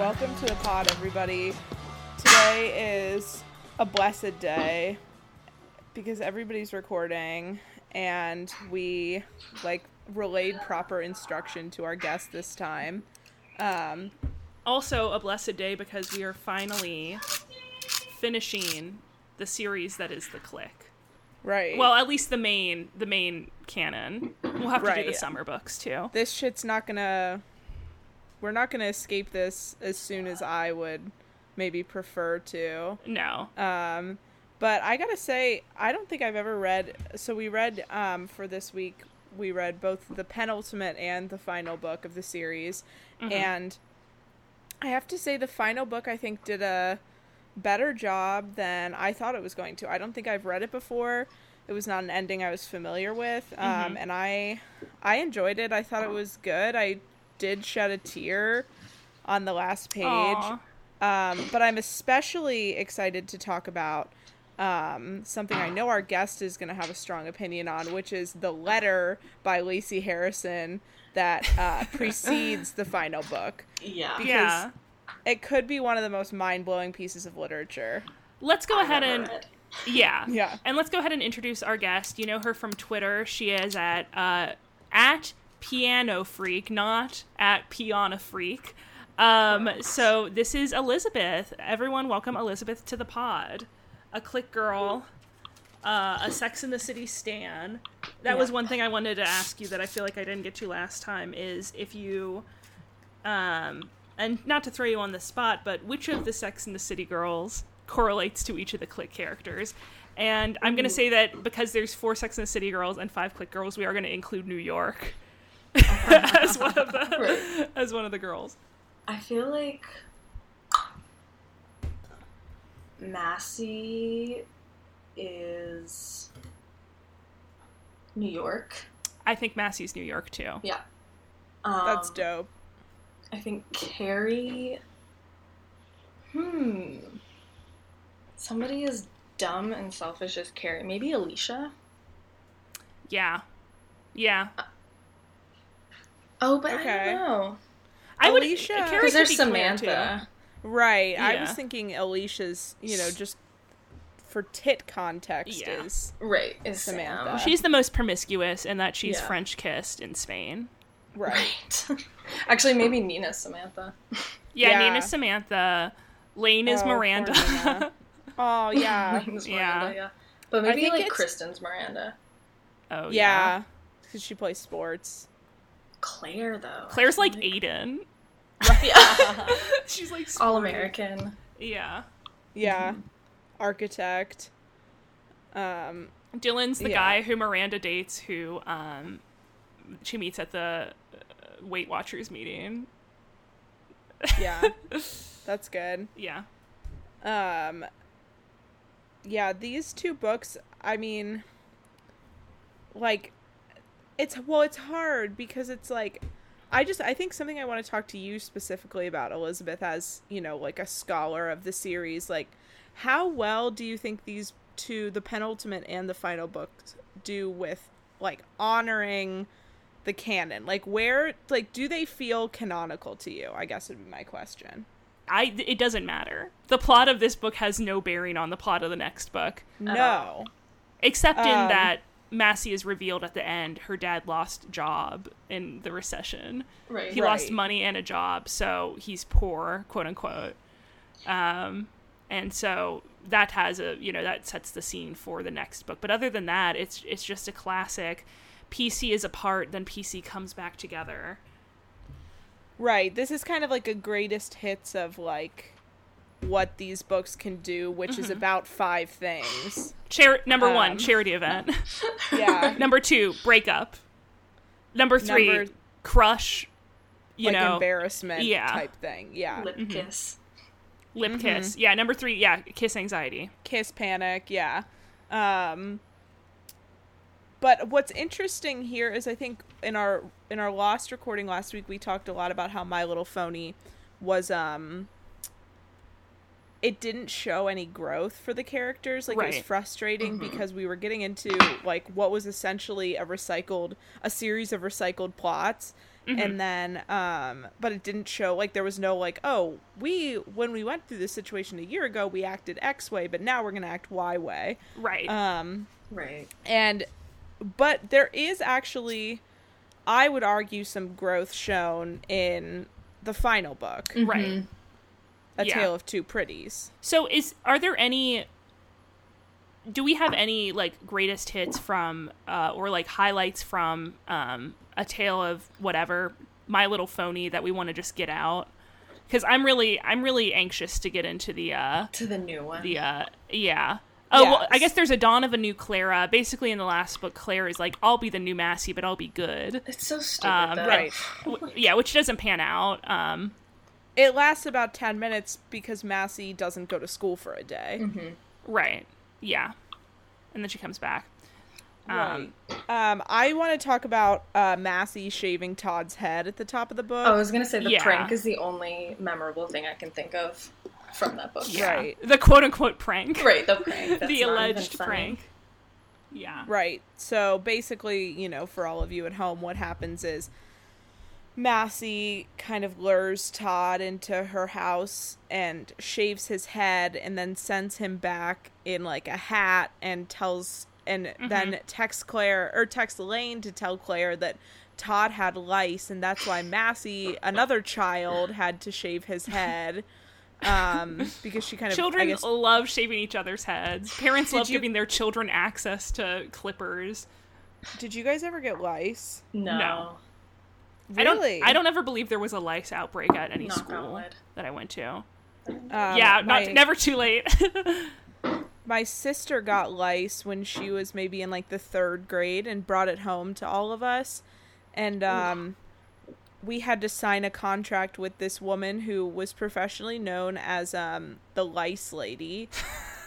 welcome to the pod, everybody. Today is a blessed day because everybody's recording and we like relayed proper instruction to our guest this time. Um, Also, a blessed day because we are finally finishing the series that is the Clique. right. Well, at least the main the main canon. We'll have to do the summer books too. this shit's not gonna. We're not gonna escape this as soon as I would maybe prefer to. No. Um, but I gotta say, I don't think I've ever read. So we read um, for this week. We read both the penultimate and the final book of the series, and I have to say the final book I think did a better job than I thought it was going to. I don't think I've read it before. It was not an ending I was familiar with, um, and I I enjoyed it. I thought it was good. I did shed a tear on the last page. Aw. Um, but I'm especially excited to talk about um, something I know our guest is going to have a strong opinion on, which is the letter by Lacey Harrison that uh, precedes the final book. Yeah. Because Yeah. It could be one of the most mind blowing pieces of literature. Let's go I've ahead and read. yeah. Yeah. And let's go ahead and introduce our guest. You know her from Twitter. She is at uh at Piano Freak, not at Piano Freak. Um, so this is Elizabeth. Everyone, welcome Elizabeth to the pod. A clique girl, uh, a Sex in the City stan. That was one thing I wanted to ask you that I feel like I didn't get to last time. Is if you, um, and not to throw you on the spot, but which of the Sex in the City girls correlates to each of the clique characters? And I'm gonna say that because there's four Sex in the City girls and five clique girls, we are gonna include New York as one of the Right. as one of the girls. I feel like Massie is New York. I think Massie's New York too. Yeah. Um, That's dope. I think Carrie. Hmm. Somebody as dumb and selfish as Carrie. Maybe Alicia. Yeah, yeah. Oh, but I don't know. I would. Alicia- Carrie Because there's be Claire, Samantha. Right. I was thinking Alicia's, you know, just for tit context Yeah. is Right. Is Samantha. Sam. She's the most promiscuous in that she's Yeah. French kissed in Spain. right. Right. Actually, maybe Nina Samantha. Yeah, Yeah. Nina's Samantha. Layne is Oh, Miranda. Oh yeah. Name's Yeah. Miranda, yeah. But maybe think like it's- Kristen's Miranda. oh yeah. Because she plays sports. Claire though. Claire's feel like Aiden. yeah. She's like All. American. Yeah. Yeah. Architect. Um Dylan's the Yeah. guy who Miranda dates, who um, she meets at the uh, Weight Watchers meeting. yeah. That's good. Yeah. Um Yeah, these two books, I mean like it's well, it's hard because it's like I just I think something I want to talk to you specifically about Elizabeth as, you know, like a scholar of the series, like how well do you think these two the penultimate and the final books do with like honoring the canon? Like where like do they feel canonical to you? I guess would be my question. I it doesn't matter. The plot of this book has no bearing on the plot of the next book, No. except in Um, that Massie is revealed at the end. Her dad lost job in the recession. Right. He lost money and a job, so he's poor, quote unquote. Um, and so that has a you know that sets the scene for the next book. But other than that, it's it's just a classic. PC is apart, then PC comes back together. Right. This is kind of like a greatest hits of like what these books can do, which Mm-hmm. is about five things. Char- number one, Um, charity event. Yeah. number two, breakup. Number three, Number- crush. You like know, embarrassment yeah. type thing. Yeah. Lip kiss. lip Mm-hmm. kiss. Yeah, number three, yeah, kiss anxiety. Kiss panic, yeah. Um but what's interesting here is I think in our in our lost recording last week we talked a lot about how My Little Phony was um it didn't show any growth for the characters. Like it was Right. frustrating because we were getting into like what was essentially a recycled a series of recycled plots. And then um but it didn't show like there was no like, oh, we when we went through this situation a year ago, we acted X way, but now we're gonna act Y way. Right. Um Right. and but there is actually I would argue some growth shown in the final book, right. A Yeah. Tale of Two Pretties. So is are there any do we have any like greatest hits from uh or like highlights from um a tale of whatever my little phony that we want to just get out cuz I'm really I'm really anxious to get into the uh To the new one. the uh yeah Oh well, I guess there's a dawn of a new Clara. Basically, in the last book, Claire is like, "I'll be the new Massie, but I'll be good." It's so stupid. Um. Right. W- yeah, which doesn't pan out. Um, It lasts about 10 minutes because Massie doesn't go to school for a day. right. Yeah, and then she comes back. Um, Um, I want to talk about uh, Massie shaving Todd's head at the top of the book. I was gonna say the Yeah. prank is the only memorable thing I can think of from that book. yeah. Right. The quote unquote prank. Right, the prank. The alleged prank. Yeah. Right. So basically, you know, for all of you at home, what happens is Massie kind of lures Todd into her house and shaves his head and then sends him back in like a hat and tells and then texts Claire or texts Elaine to tell Claire that Todd had lice and that's why Massie, another child, had to shave his head. Um, because she kind of I Children guess love shaving each other's heads. Parents love you- giving their children access to clippers. did you guys ever get lice? No. No. Really? I don't. I don't ever believe there was a lice outbreak at any Knock on school wood. that I went to. Um, yeah, my- not never too late. my sister got lice when she was maybe in like the third grade and brought it home to all of us and um we had to sign a contract with this woman who was professionally known as um the lice lady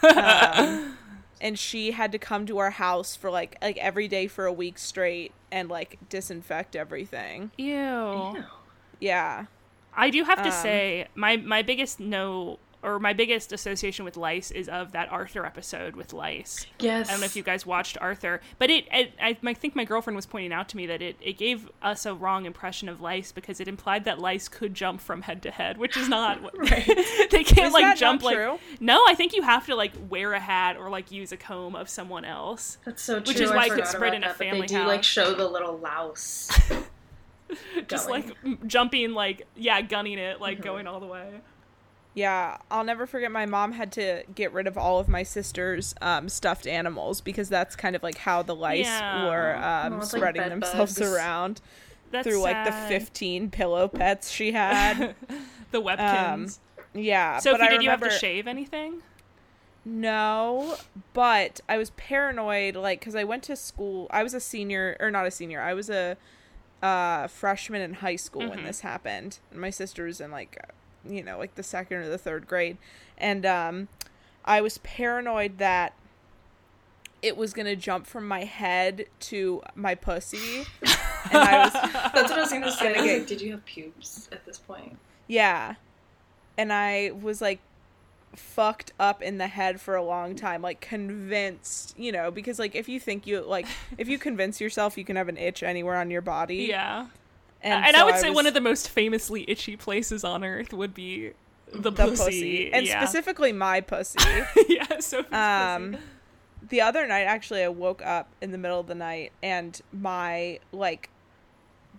um, and she had to come to our house for like like every day for a week straight and like disinfect everything Ew. Ew. yeah I do have to Um, say my my biggest no or my biggest association with lice is of that Arthur episode with lice. Yes. I don't know if you guys watched Arthur, but it, it I, I think my girlfriend was pointing out to me that it, it gave us a wrong impression of lice because it implied that lice could jump from head to head, which is not what Right. they can't Is like jump like true? no. I think you have to like wear a hat or like use a comb of someone else. That's so true. Which is why I it could spread in a that, but family They do like show the little louse. Just like jumping, like yeah, gunning it, like Mm-hmm. going all the way. Yeah, I'll never forget my mom had to get rid of all of my sister's um, stuffed animals because that's kind of like how the lice Yeah. were um, Oh, it's like spreading themselves bugs. around That's through like the 15 pillow pets she had. the Webkinz. yeah, Sophie, but I did you have to shave anything? no, but I was paranoid like cuz I went to school. I was a senior or not a senior. I was a uh, freshman in high school when this happened. And my sister was in like you know, like the second or the third grade. And um I was paranoid that it was going to jump from my head to my pussy. and I was That's what I was gonna say. Like, did you have pubes at this point? yeah. And I was like fucked up in the head for a long time like convinced you know because like if you think you like if you convince yourself you can have an itch anywhere on your body Yeah. And, And, so I would say was- one of the most famously itchy places on earth would be the, the pussy. pussy and yeah. specifically my pussy yeah, Sophie's um pussy. the other night actually i woke up in the middle of the night and my like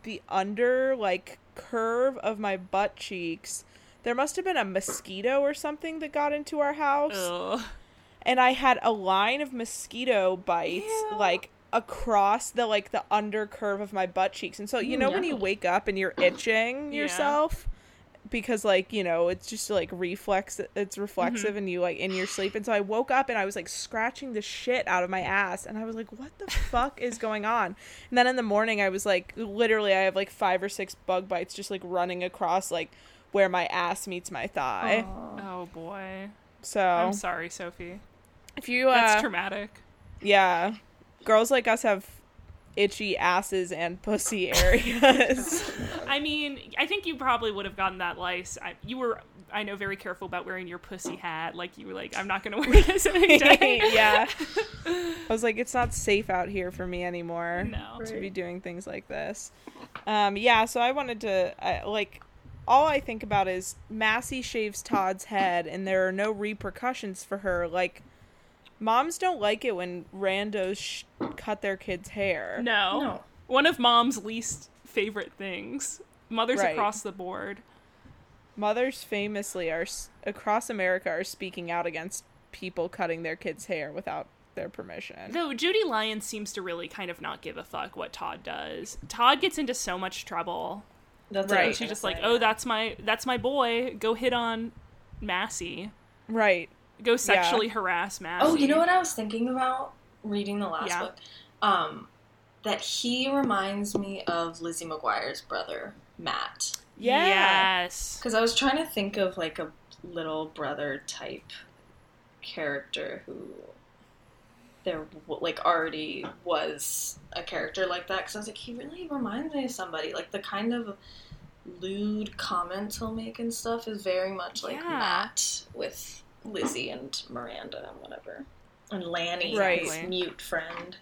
the under like curve of my butt cheeks there must have been a mosquito or something that got into our house Ugh. and i had a line of mosquito bites Ew. like across the like the under curve of my butt cheeks and so you know when you wake up and you're itching Yeah. yourself because like you know it's just like reflex it's reflexive Mm-hmm. and you like in your sleep and so i woke up and i was like scratching the shit out of my ass and i was like what the fuck is going on and then in the morning i was like literally i have like five or six bug bites just like running across like where my ass meets my thigh Aw. Oh boy. so I'm sorry, Sophie. if you uh That's traumatic. yeah girls like us have itchy asses and pussy areas. I mean, I think you probably would have gotten that lice. I, you were, I know, very careful about wearing your pussy hat. Like you were like, I'm not going to wear this every day. yeah. I was like, it's not safe out here for me anymore No. to be doing things like this. Um, yeah, so I wanted to, I, like, all I think about is Massie shaves Todd's head and there are no repercussions for her. Like, moms don't like it when randos sh- cut their kids' hair. No. No. One of mom's least favorite things. Mothers Right. across the board. Mothers famously are across America are speaking out against people cutting their kids' hair without their permission. Though Judy Lyons seems to really kind of not give a fuck what Todd does. Todd gets into so much trouble. That's Right. what And she's gonna just like, say. "Oh, that's my that's my boy. Go hit on Massie. Right. Go sexually harass Massie." Oh, you know what I was thinking about reading the last Yeah. book? Um, that he reminds me of Lizzie McGuire's brother, Matt. Yeah. Yes. Because I was trying to think of like a little brother type character who there like already was a character like that. Because I was like, he really reminds me of somebody. Like the kind of lewd comments he'll make and stuff is very much like Yeah. Matt with Lizzie and Miranda and whatever. And Lanny, Right. his mute friend.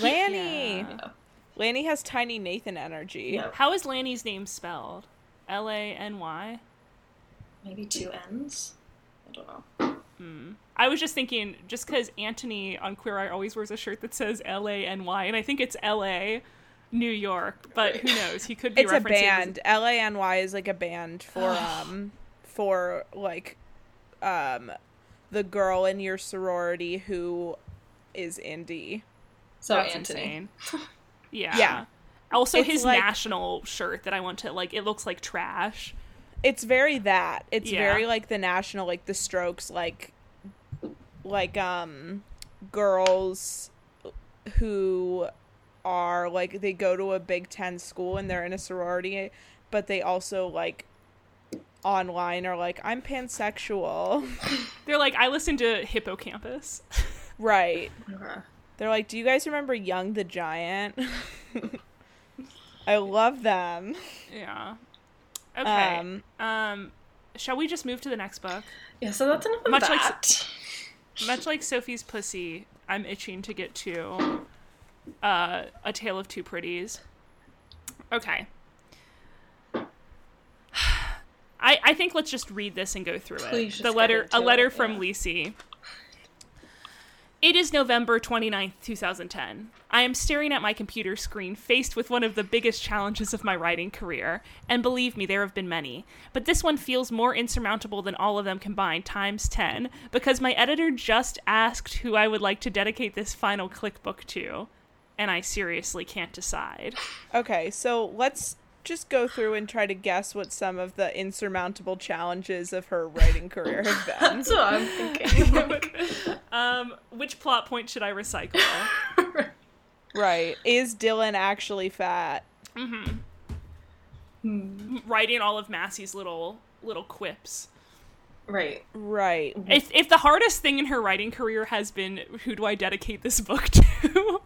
Lanny. Yeah. Yeah. Lanny has tiny Nathan energy. Yeah. How is Lanny's name spelled? L A N Y. Maybe two N's. I don't know. Hmm. I was just thinking, just because Antoni on Queer Eye always wears a shirt that says L A N Y, and I think it's L A, New York, but who knows? He could be It's a band. L A N Y is like a band for um for like um the girl in your sorority who is indie. So That's Antoni. insane. Yeah. Yeah. Also, It's his like- national shirt that I want to like. It looks like trash. It's very that. It's Yeah. very like the national like the strokes like like um girls who are like they go to a Big 10 school and they're in a sorority but they also like online are like I'm pansexual. They're like, I listen to Hippo Campus. right. Okay. They're like, "Do you guys remember Young the Giant?" I love them. Yeah. Okay. Um, Um, shall we just move to the next book? Yeah, so that's enough of Much like- that. Much like Sophie's Pussy, I'm itching to get to uh, A Tale of Two Pretties. Okay. I, I think let's just read this and go through Please it. just The letter a letter it, from yeah. Lisi. It is November 29th, 2010. I am staring at my computer screen, faced with one of the biggest challenges of my writing career. And believe me, there have been many. But this one feels more insurmountable than all of them combined, times 10, because my editor just asked who I would like to dedicate this final Clique book to. And I seriously can't decide. okay, so let's just go through and try to guess what some of the insurmountable challenges of her writing career have been. That's what I'm thinking. Um, which plot point should I recycle? right. Is Dylan actually fat? Mhm. Writing all of Massie's little little quips. right. Right. If if the hardest thing in her writing career has been who do I dedicate this book to,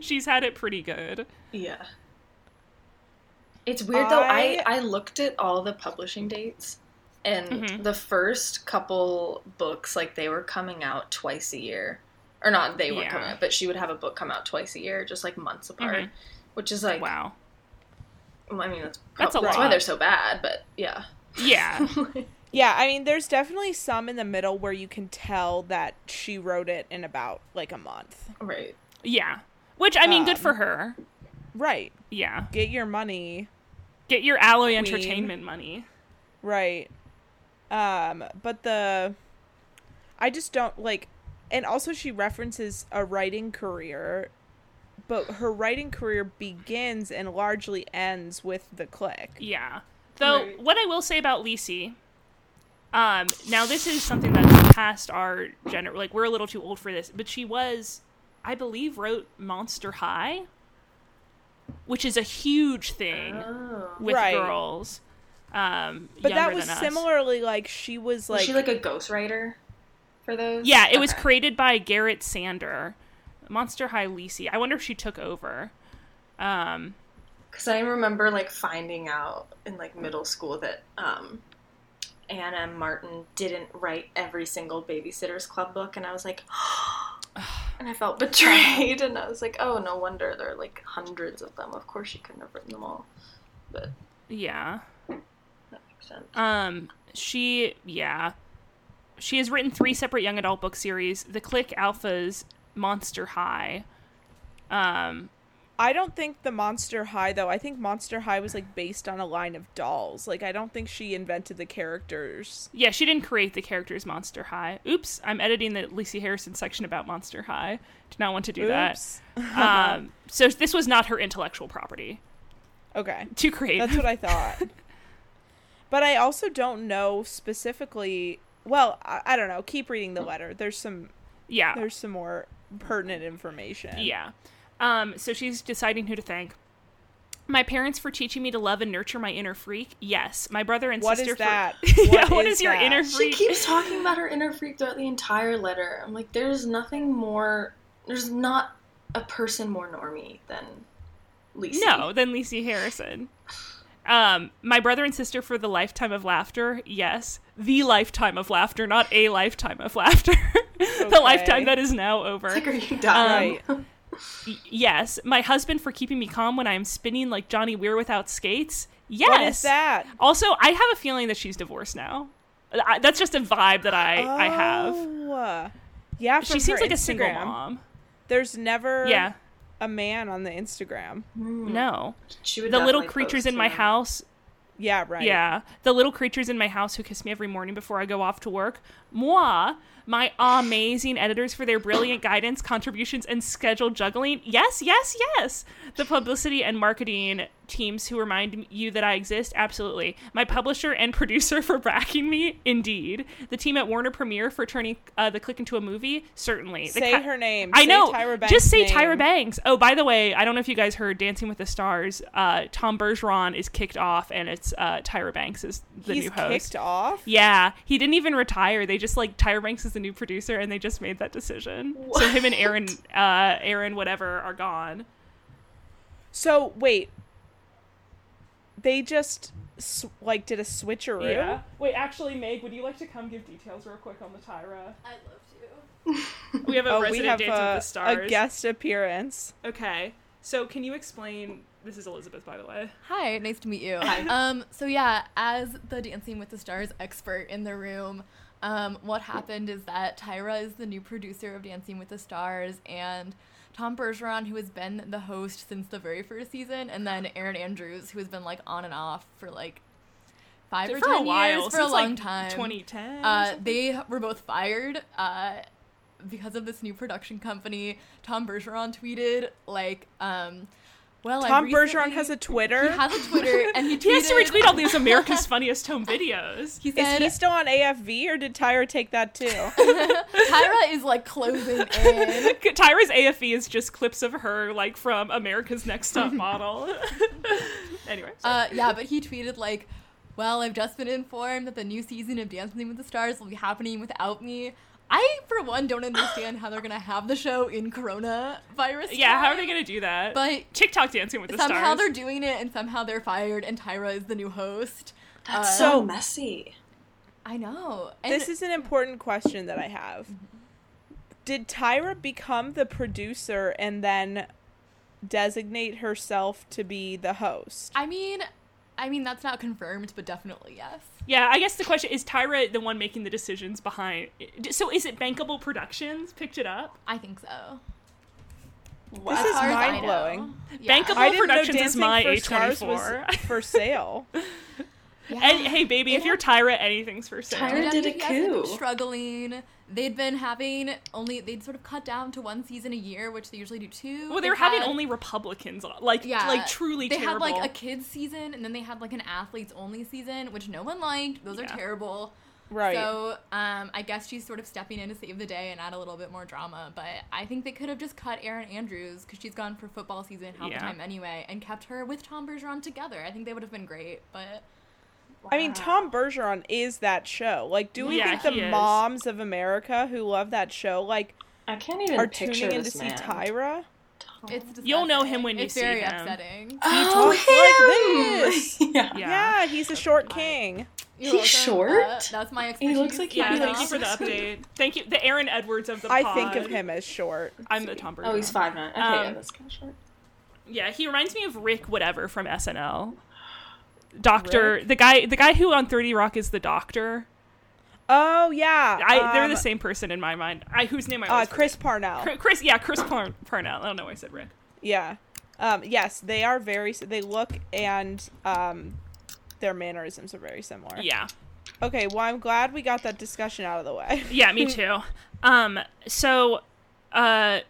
she's had it pretty good. Yeah. It's weird though. I I- I looked at all the publishing dates, and Mhm. the first couple books like they were coming out twice a year, or not they weren't Yeah. coming out, but she would have a book come out twice a year, just like months apart, Mhm. which is like Wow. well, I mean that's That's a that's lot. why they're so bad, but yeah. Yeah. Yeah, I mean, there's definitely some in the middle where you can tell that she wrote it in about like a month. right. Yeah. Which I mean, good Um, for her. Right. Yeah. Get your money. Get your alloy Queen. entertainment money. Right. Um, but the I just don't like and also she references a writing career, but her writing career begins and largely ends with the Clique. Yeah. Though Right. what I will say about Lisi, um, now this is something that's past our gener like we're a little too old for this, but she was, I believe, wrote Monster High, which is a huge thing Oh. with Right. girls. Um, But that was similarly like she was Was like, she like a ghostwriter for those? Yeah, it was created by Garrett Sander, Monster High Lisi. I wonder if she took over. Um, Because I remember like finding out in like middle school that um, Anna Martin didn't write every single Babysitters Club book, and I was like, and I felt betrayed, and I was like, oh, no wonder there are like hundreds of them. Of course, she couldn't have written them all, but yeah. that makes sense. Um, she, yeah. She has written three separate young adult book series The Clique Alphas, Monster High. Um, I don't think the Monster High though. I think Monster High was like based on a line of dolls. Like I don't think she invented the characters. yeah, she didn't create the characters Monster High. Oops, I'm editing the Lacey Harrison section about Monster High. Did not want to do Oops. that. Um, so this was not her intellectual property Okay. to create. That's what I thought. but I also don't know specifically. Well, I, I don't know. Keep reading the letter. There's some. yeah. There's some more pertinent information. Yeah. Um, so she's deciding who to thank. My parents for teaching me to love and nurture my inner freak. Yes. My brother and What sister is that? for yeah, What what is is, your that? inner freak? She keeps talking about her inner freak throughout the entire letter. I'm like, there's nothing more. There's not a person more normie than Lisa. No, than Lacey Harrison. Um, my brother and sister for the lifetime of laughter. Yes, the lifetime of laughter, not a lifetime of laughter. the lifetime that is now over. It's like, are you dying? Right. Y- yes, my husband for keeping me calm when I am spinning like Johnny Weir without skates. Yes. What is that? Also, I have a feeling that she's divorced now. I, that's just a vibe that I I have. Oh. Yeah, She seems her like a single mom. There's never Yeah. a man on the Instagram. Mm. No. She would The little creatures in my him. house Yeah, right. Yeah, the little creatures in my house who kiss me every morning before I go off to work. Moi, my amazing editors for their brilliant guidance, contributions, and schedule juggling. Yes, yes, yes. The publicity and marketing teams who remind you that I exist. Absolutely. My publisher and producer for backing me. Indeed. The team at Warner Premiere for turning uh, the Clique into a movie. Certainly. The Say ca- her name. I Say know. Tyra Banks' Just say name. Tyra Banks. Oh, by the way, I don't know if you guys heard Dancing with the Stars. Uh, Tom Bergeron is kicked off, and it's uh, Tyra Banks is the He's new host. kicked off. Yeah, he didn't even retire. They just like Tyra Banks is the new producer, and they just made that decision. So him and Erin, uh, Erin, whatever, are gone. So wait, they just sw- like did a switcheroo. Yeah. Wait, actually, Meg, would you like to come give details real quick on the Tyra? I'd love to. We have a Oh, we resident have Dancing with a, the Stars. a guest appearance. Okay, so can you explain? This is Elizabeth, by the way. Hi, nice to meet you. Hi. Um, so yeah, as the Dancing with the Stars expert in the room, um, what happened is that Tyra is the new producer of Dancing with the Stars, and Tom Bergeron, who has been the host since the very first season, and then Erin Andrews, who has been like on and off for like five or ten while, years, for a long like, time. 2010. Uh, they were both fired uh, because of this new production company. Tom Bergeron tweeted like, um, "Well, I Tom Bergeron has a Twitter. He has a Twitter, and he tweeted. He has to retweet all these America's Funniest Home Videos. He Is he still on AFV or did Tyra take that too? Tyra is like closing in. Tyra's AFE is just clips of her, like from America's Next Top Model. anyway. Uh, yeah, but he tweeted like, "Well, I've just been informed that the new season of Dancing with the Stars will be happening without me." I, for one, don't understand how they're gonna have the show in coronavirus. yeah, how are they gonna do that? But TikTok dancing with the somehow stars. they're doing it, and somehow they're fired, and Tyra is the new host. That's Uh, so messy. I know. And this is an important question that I have. Did Tyra become the producer and then designate herself to be the host? I mean, I mean that's not confirmed, but definitely yes. Yeah, I guess the question is Tyra the one making the decisions behind. So is it Bankable Productions picked it up? I think so. Wow. This is As far as mind-blowing. Yeah. Bankable- I didn't know Productions is Dancing my for A24. for sale. Yeah. And hey, baby, if It you're Tyra, anything's for sale. Tyra- did a WTF coup. Struggling. They'd been having only they'd sort of cut down to one season a year, which they usually do two. Well, they They were having had- only Republicans on, like yeah, like truly terrible. They terrible. had like a kids season, and then they had like an athletes only season, which no one liked. Those Yeah. are terrible. Right. So um, I guess she's sort of stepping in to save the day and add a little bit more drama. But I think they could have just cut Erin Andrews because she's gone for football season half Yeah. the time anyway, and kept her with Tom Bergeron together. I think they would have been great. But I mean, Tom Bergeron is that show. Like, do we Yeah, think the is. moms of America who love that show, like, I can't even are picture tuning in to this see. Tyra. It's You'll know him when you it's see very him. upsetting. Oh, talks him! yeah. Yeah. Yeah, he's a short king. You're He's short? Uh, that's my He looks like he Yeah, thank you for the update. Thank you. The Aaron Edwards of the I pod. think of him as short. I'm the Tom Bergeron. Oh, he's five nine. Okay, yeah, Um, that's kind of short. Yeah, he reminds me of Rick whatever from SNL. Doctor, the guy, the guy who on Thirty Rock is the doctor. Oh yeah, I, they're um, the same person in my mind. I whose name I Uh, Chris Parnell. Chris, yeah, Chris Par- Parnell. I don't know why I said Rick. Yeah. Um, yes, they are very. They look and um, their mannerisms are very similar. Yeah, Okay. Well, I'm glad we got that discussion out of the way. yeah, me too. Um, so, uh,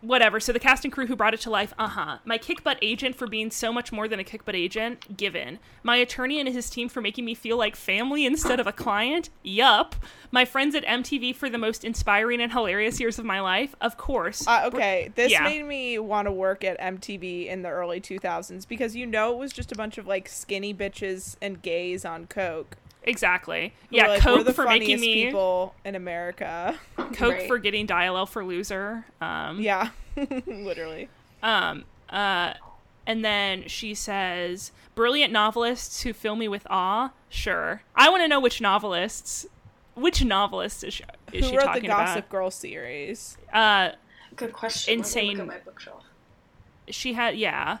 whatever. So the cast and crew who brought it to life, uh huh. My kick butt agent for being so much more than a kick butt agent, given. My attorney and his team for making me feel like family instead of a client, yup. My friends at MTV for the most inspiring and hilarious years of my life, of course. Uh, okay, this Yeah. made me want to work at MTV in the early 2000s because you know it was just a bunch of like skinny bitches and gays on coke. Exactly. who Yeah, like, Coke the for funniest making me. people in America. Coke Right. for getting dial L for loser. Um, yeah, literally. Um, uh, and then she says, "Brilliant novelists who fill me with awe." Sure, I want to know which novelists. Which novelist is she, is Who she wrote talking the Gossip about? Girl series? Uh, Good question. Insane- Look at my bookshelf. she had yeah.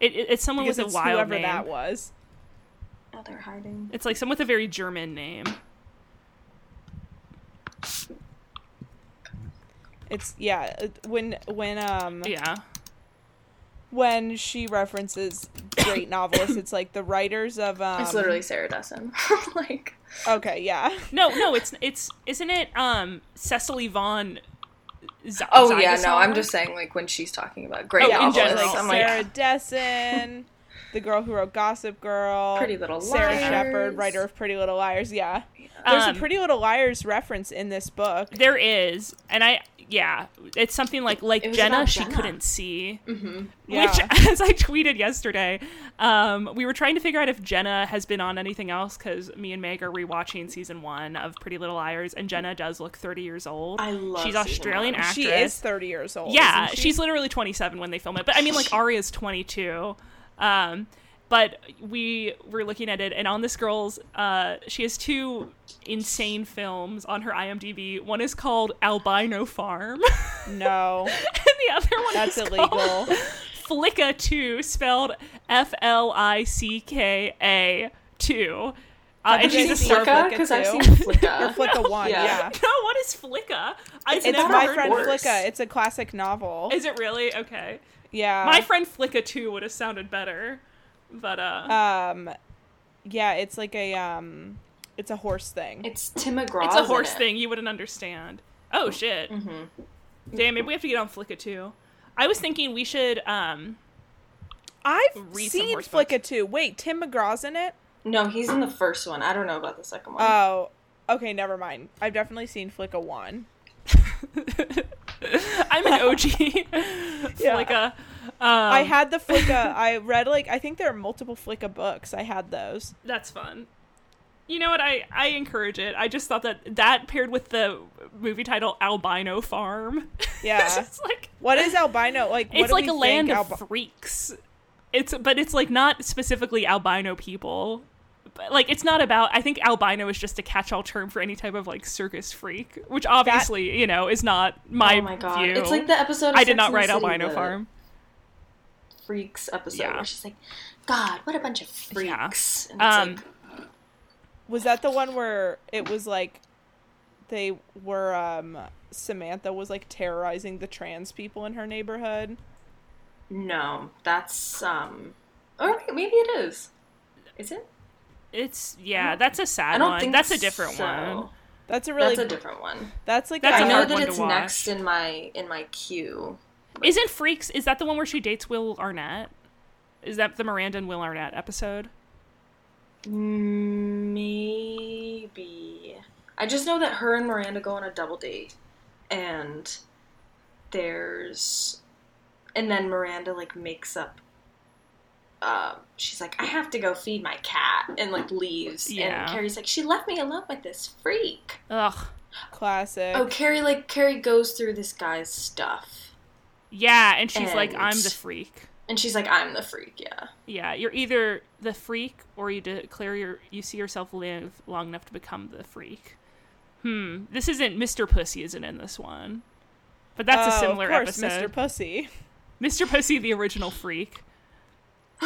It, it, it's someone Because with a wild whoever name. that was. They're hiding. It's like someone with a very German name. It's yeah. When when um Yeah. when she references great novelists, it's like the writers of um. it's literally Sarah Dessen. like, Okay, yeah. No, no, it's it's isn't it um Cecily von? Z- oh yeah, no, I'm just saying like when she's talking about great Oh, in novelists, general. I'm like Sarah like Dessen, the girl who wrote Gossip Girl, Pretty Little Liars. Sara Shepard, writer of Pretty Little Liars. Yeah, there's Um, a Pretty Little Liars reference in this book. There is, and I yeah, it's something like like Jenna she Jenna. couldn't see, mhm. Yeah. which as I tweeted yesterday, um, we were trying to figure out if Jenna has been on anything else because me and Meg are rewatching season one of Pretty Little Liars, and Jenna does look thirty years old. I love She's Australian one. actress. She is 30 years old. Yeah, isn't she? she's literally 27 when they film it. But I mean, like Aria's 22. Um, but we were looking at it, and on this girl's, uh, she has two insane films on her IMDb. One is called Albino Farm, no, and the other one that's is illegal. called Flicka 2, spelled F L I C K A 2. Uh, and she's a guys seen. Flicka because I've seen Flicka. Or Flicka One. Yeah. Yeah, No, what is Flicka? I've It's it's never my heard friend worse. Flicka. It's a classic novel. Is it really? Okay. Yeah, My friend Flicka 2 would have sounded better. But, uh. um, yeah, it's like a um, it's a horse thing. It's Tim McGraw. It's a horse thing. You wouldn't understand. Oh shit! Mm-hmm. Damn, maybe we have to get on Flicka too. I was thinking we should. um I've read some seen horse. Flicka too. Wait, Tim McGraw's in it? No, he's in the first one. I don't know about the second one. Oh, okay, never mind. I've definitely seen Flicka one. I'm an OG Yeah. Flicka. Um, I had the Flicka. I read like I think there are multiple Flicka books. I had those. That's fun. You know what? I I encourage it. I just thought that that paired with the movie title Albino Farm. Yeah. it's like What is albino like? what it's do like we a land think of freaks. It's but it's like not specifically albino people. But, like it's not about. I think albino is just a catch-all term for any type of like circus freak, which obviously you know is not my, oh my god! view. It's like the episode. Of I Sex did not write City, albino the farm. Freaks episode Yeah. where she's like, "God, what a bunch of Yeah. freaks!" And it's Um, like, Was that the one where it was like they were um Samantha was like terrorizing the trans people in her neighborhood? no, that's um, or maybe it is. Is it? It's yeah, that's a sad don't one. think That's a different so. one. That's a really That's a different one. that's like That's I a a know that it's next in my in my queue. Isn't Freaks? Is that the one where she dates Will Arnett? Is that the Miranda and Will Arnett episode? Maybe. I just know that her and Miranda go on a double date, and there's, and then Miranda like makes up. Uh, she's like, I have to go feed my cat, and like leaves. Yeah. And Carrie's like, she left me alone with this freak. Ugh. Classic. Oh, Carrie like Carrie goes through this guy's stuff, Yeah, and she's like, I'm the freak. and she's like, "I'm the freak." Yeah. Yeah, you're either the freak or you declare your you see yourself live long enough to become the freak. Hmm. This isn't Mr. Pussy isn't in this one. But that's Oh, a similar of course, episode. Mr. Pussy. Mr. Pussy, the original freak.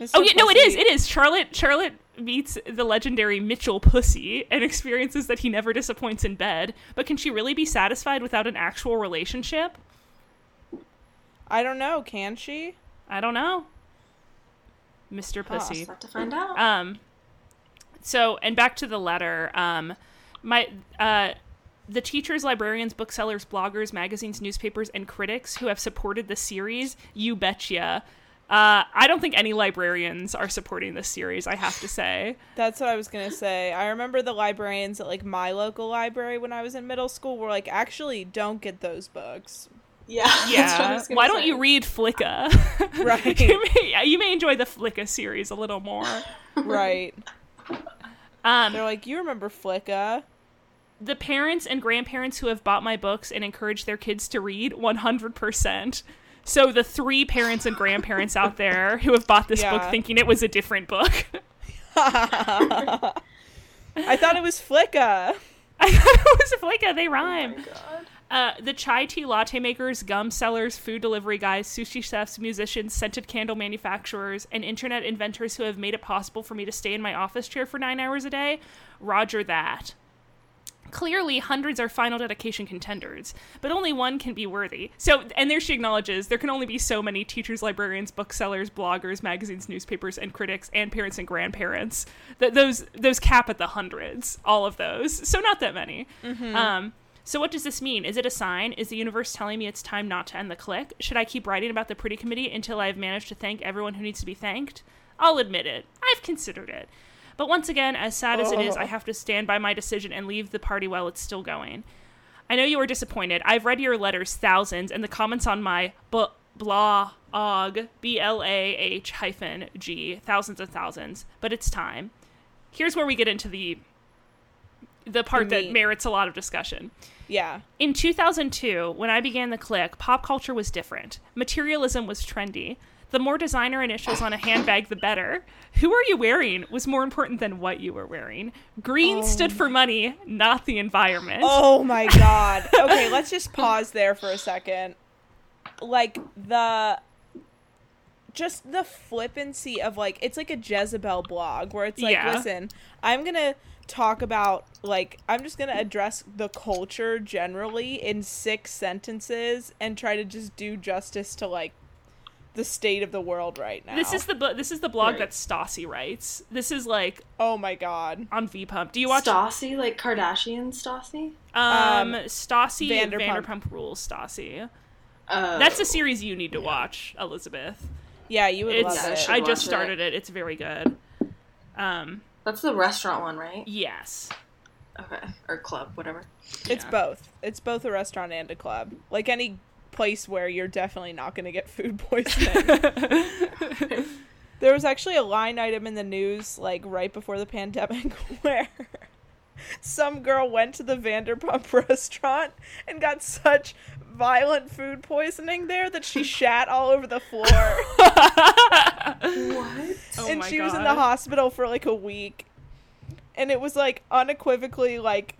Mr. Oh yeah, no, it is. It is. Charlotte Charlotte meets the legendary Mitchell Pussy and experiences that he never disappoints in bed. But can she really be satisfied without an actual relationship? I don't know. Can she? I don't know. Mr. Pussy. so have to find out. Um, so and back to the letter. Um, my uh, the teachers, librarians, booksellers, bloggers, magazines, newspapers, and critics who have supported the series. You betcha. Uh, I don't think any librarians are supporting this series. I have to say. That's what I was gonna say. I remember the librarians at like my local library when I was in middle school were like, actually, don't get those books. yeah. that's what I Yeah. was gonna Why don't say. you read Flicka? Right. you, may, you may enjoy the Flicka series a little more. Right. Um, They're like, you remember Flicka? the parents and grandparents who have bought my books and encouraged their kids to read 100%. So the three parents and grandparents out there who have bought this book thinking it was a different book. I thought it was Flicka. I thought it was Flicka. They rhyme. Oh God. Uh, the chai tea latte makers, gum sellers, food delivery guys, sushi chefs, musicians, scented candle manufacturers, and internet inventors who have made it possible for me to stay in my office chair for nine hours a day, roger that. Clearly, hundreds are final dedication contenders, but only one can be worthy. So, and there she acknowledges there can only be so many teachers, librarians, booksellers, bloggers, magazines, newspapers, and critics, and parents and grandparents. Th- those those cap at the hundreds, all of those. So not that many. Um, so what does this mean? Is it a sign? Is the universe telling me it's time not to end the Clique? Should I keep writing about the pretty committee until I've managed to thank everyone who needs to be thanked? I'll admit it. I've considered it. But once again, as sad as it is, I oh. have to stand by my decision and leave the party while it's still going. I know you are disappointed. I've read your letters, thousands, and the comments on my b- blog, B L A H hyphen G, thousands and thousands. But it's time. Here's where we get into the the part The that merits a lot of discussion. Yeah. In 2002, when I began the Clique, pop culture was different. Materialism was trendy. The more designer initials on a handbag, the better. Who are you wearing was more important than what you were wearing. Green oh stood for money, not the environment. Oh my god. Okay, let's just pause there for a second. Like the just the flippancy of like it's like a Jezebel blog where it's like, Yeah. listen, I'm gonna talk about like I'm just gonna address the culture generally in six sentences and try to just do justice to like the state of the world right now. This is the bu- this is the blog Right. that Stassi writes. This is like oh my god. on V Pump. Do you watch Stassi, like Kardashian Stassi? um, Um, Stassi Vanderpump. Vanderpump Rules Stassi? Oh. That's a series you need to watch, Elizabeth. Yeah, you would It's love Yeah, I I watch just it. started it. It's very good. Um, That's the restaurant one, right? yes. Okay. Or club, whatever. It's Yeah. both. It's both a restaurant and a club. Like any place where you're definitely not going to get food poisoning. there was actually a line item in the news like right before the pandemic where some girl went to the Vanderpump restaurant and got such violent food poisoning there that she shat all over the floor What? Oh and my she was in the hospital for like a week and it was like unequivocally like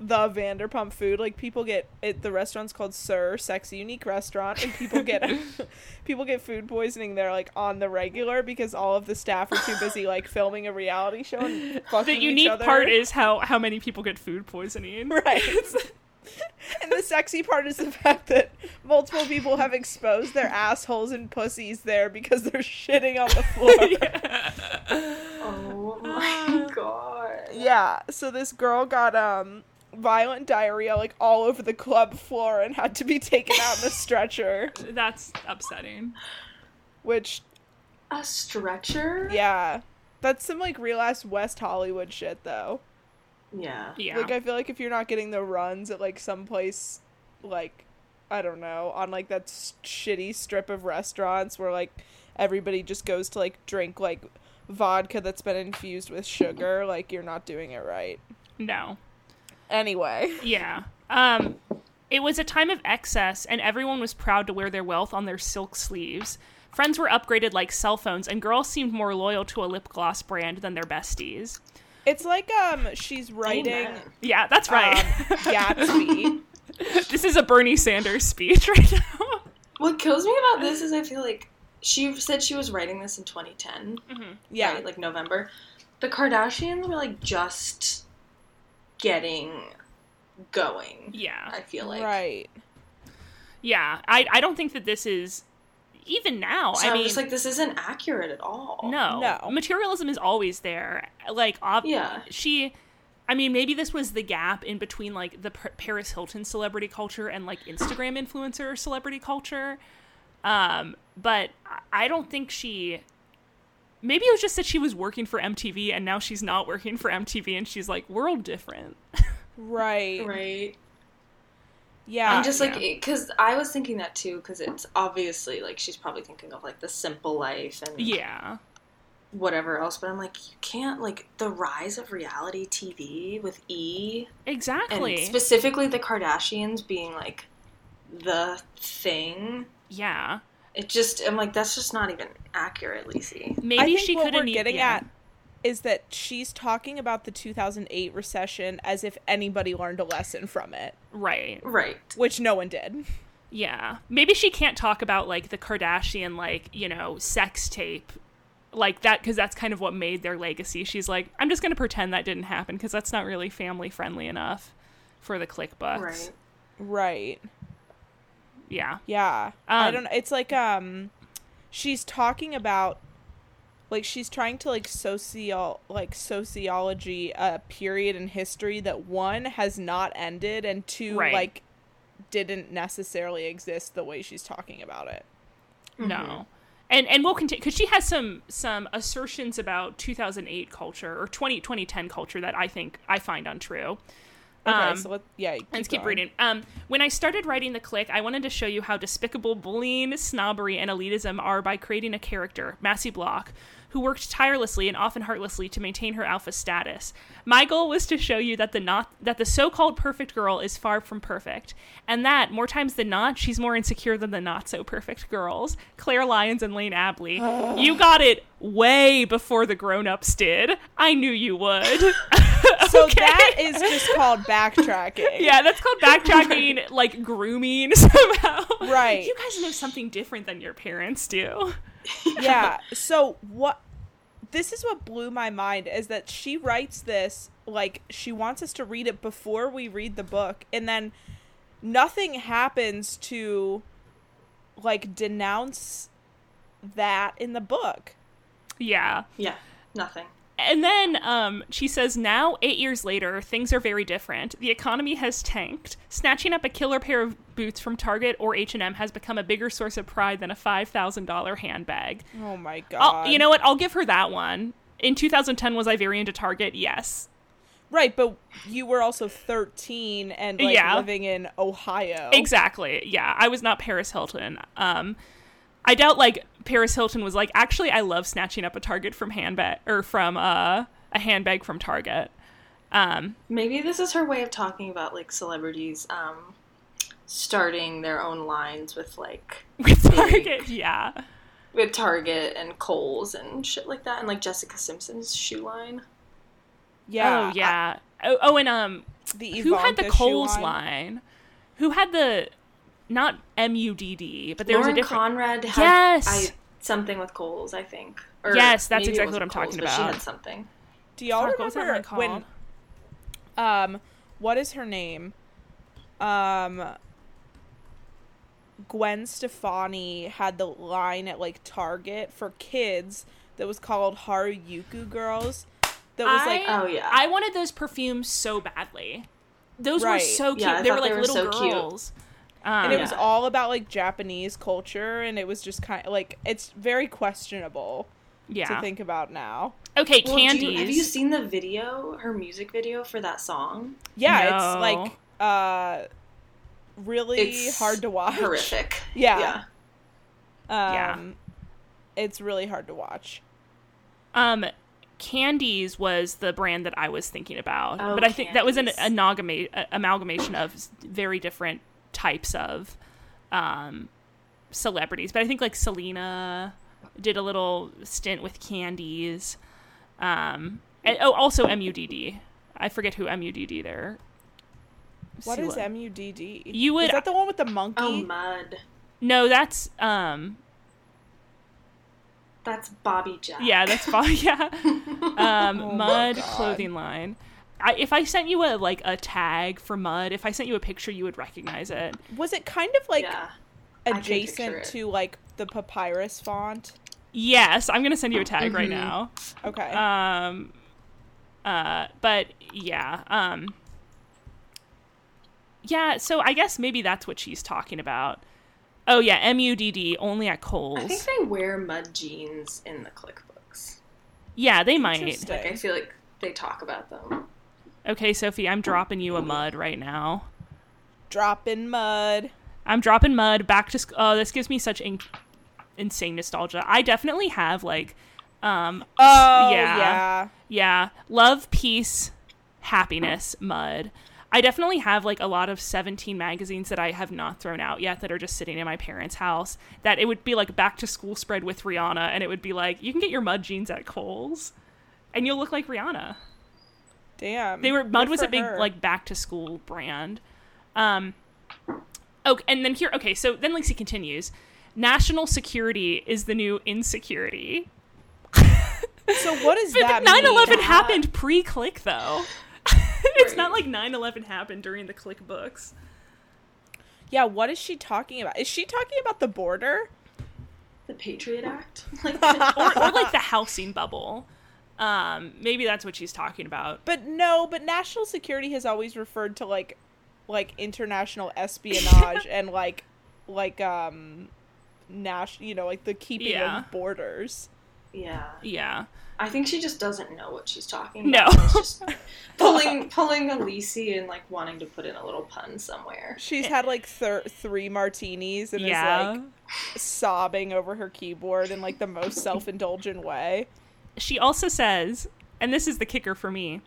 the Vanderpump food. Like people get it. The restaurant's called Sir Sexy Unique Restaurant, and people get people get food poisoning there like on the regular because all of the staff are too busy like filming a reality show and fucking The each unique other. part is how how many people get food poisoning. right. and the sexy part is the fact that multiple people have exposed their assholes and pussies there because they're shitting on the floor. Oh my god. Yeah, so this girl got um violent diarrhea like all over the club floor and had to be taken out in a stretcher, That's upsetting. which A stretcher? yeah, that's some like real ass West Hollywood shit though. Yeah. Yeah. Like I feel like if you're not getting the runs at like some place like I don't know, on like that shitty strip of restaurants where like everybody just goes to like drink like vodka that's been infused with sugar, like you're not doing it right. no. Anyway. Yeah. Um, it was a time of excess, and everyone was proud to wear their wealth on their silk sleeves. Friends were upgraded like cell phones, and girls seemed more loyal to a lip gloss brand than their besties. It's like um she's writing Amen. Yeah, that's right. um, Gatsby. this is a Bernie Sanders speech right now. What kills me about this is I feel like she said she was writing this in 2010, Yeah. right? Like November. The Kardashians were like just getting going. yeah. I feel like. right. Yeah. I, I don't think that this is, even now, So I I mean, am just like, this isn't accurate at all. no. No. Materialism is always there. Like, ob- Yeah. she. I mean, maybe this was the gap in between like the P- Paris Hilton celebrity culture and like Instagram influencer celebrity culture. Um, but I- I don't think she. Maybe it was just that she was working for MTV and now she's not working for MTV and she's like, we're all different. Right. Right. Yeah. I'm just like, yeah. because I was thinking that too, because it's obviously like she's probably thinking of like the simple life and yeah. whatever else, but I'm like, you can't, like, the rise of reality TV with E, Exactly. and specifically the Kardashians being like the thing. yeah. It just, I'm like, that's just not even accurate, Lacey. Maybe I think she what could we're have getting yeah. at is that she's talking about the 2008 recession as if anybody learned a lesson from it, Right. Right. which no one did. Yeah. Maybe she can't talk about like the Kardashian like, you know, sex tape like that cuz that's kind of what made their legacy. She's like, I'm just going to pretend that didn't happen because that's not really family friendly enough for the Clique books. Right. Right. Yeah. Yeah. I Um, don't know. it's like um she's talking about like she's trying to like socio like sociology a period in history that one has not ended and two Right. like didn't necessarily exist the way she's talking about it. No. And and we'll continue cuz she has some some assertions about 2008 culture or 20 2010 culture that I think I find untrue. Okay, Um, so let yeah, keep Let's keep going. reading. Um, when I started writing the Clique, I wanted to show you how despicable bullying, snobbery, and elitism are by creating a character, Massie Block, who worked tirelessly and often heartlessly to maintain her alpha status. My goal was to show you that the not that the so-called perfect girl is far from perfect, and that more times than not, she's more insecure than the not so perfect girls, Claire Lyons and Layne Abeley. you got it way before the grown-ups did. I knew you would. So Okay? that is just called backtracking. Yeah, that's called backtracking, like grooming somehow. Right. You guys know something different than your parents do. Yeah. So what this is what blew my mind is that she writes this like she wants us to read it before we read the book and then nothing happens to like denounce that in the book. Yeah. Yeah. Nothing. And then um, she says, now, eight years later, things are very different. The economy has tanked. Snatching up a killer pair of boots from Target or H&M has become a bigger source of pride than a $5,000 handbag. Oh my god. I'll, you know what? I'll give her that one. In 2010, was I very into Target? Yes. Right, but you were also 13 and like Yeah. living in Ohio. Exactly. Yeah, I was not Paris Hilton. Um, I doubt like Paris Hilton was like, actually, I love snatching up a Target from handbag or from uh, a handbag from Target. Um, Maybe this is her way of talking about like celebrities um, starting their own lines with like with Target, yeah, with Target and Kohl's and shit like that, and like Jessica Simpson's shoe line. Yeah. oh yeah. oh, oh, and um, I- the who had the Ivanka shoe Kohl's line. line? Who had the not M U D D, but there Lauren was a different. Conrad had Yes! I, something with Kohl's, I think. Or Yes, that's exactly what I'm Kohl's, talking but She had something. Do y'all Fuck, what was that remember when um what is her name? Um Gwen Stefani had the line at like Target for kids that was called Harajuku Girls. That was like Oh yeah. I wanted those perfumes so badly. Those were so cute. Yeah, they were like they were little so cute. Girls. Um, and it was all about like Japanese culture and it was just kind of like it's very questionable yeah. to think about now. Okay, Well, do you- candies. have you seen the video, her music video for that song? Yeah, No. it's like uh really It's hard to watch. Horrific. Yeah. Yeah. Um Yeah. it's really hard to watch. Um, Candies was the brand that I was thinking about, Oh, but I think that was an Candies. amalgama- amalgamation of very different types of um, celebrities. But I think like Selena did a little stint with Candies. Um, and, oh, also MUDD. I forget who MUDD there. what. MUDD? You would- Is that the one with the monkey? Oh, mud. No, that's um That's Bobby Jack. yeah, that's Bobby. Yeah. Um Oh Mud clothing line. I, if I sent you a like a tag for Mud, if I sent you a picture, you would recognize it. Was it kind of like yeah. adjacent to like the papyrus font? Yes, I'm gonna send you a tag right Mhm. now. Okay. Um, uh, but yeah, um, yeah. So I guess maybe that's what she's talking about. Oh yeah, M U D D only at Kohl's. I think they wear mud jeans in the Clique books. Yeah, they might. Like I feel like they talk about them. Okay, Sophie, I'm dropping you a mud right now. Dropping mud. I'm dropping mud back to. Sc- oh, this gives me such in- insane nostalgia. I definitely have like, um, Oh yeah. yeah. Yeah. Love, peace, happiness, mud. I definitely have like a lot of 17 magazines that I have not thrown out yet that are just sitting in my parents' house. That it would be like back to school spread with Rihanna, and it would be like, you can get your mud jeans at Kohl's, and you'll look like Rihanna. Damn. They were Mud Good was a big her. like back to school brand. Um Okay, and then here okay, so then Lacey continues. National security is the new insecurity. So what does that 9 mean? 11 that? happened pre Clique though. it's not like 9 11 happened during the Clique books. Yeah, what is she talking about? Is she talking about the border? The Patriot Act. Like, Or, or like the housing bubble. Um, maybe that's what she's talking about. But no, but national security has always referred to like like international espionage and like like um national you know, like the keeping Yeah. of borders. yeah. Yeah. I think she just doesn't know what she's talking No. about. It's just pulling pulling a Lisi and like wanting to put in a little pun somewhere. She's had like thir- three martinis and yeah. is like sobbing over her keyboard in like the most self-indulgent way. She also says, and this is the kicker for me,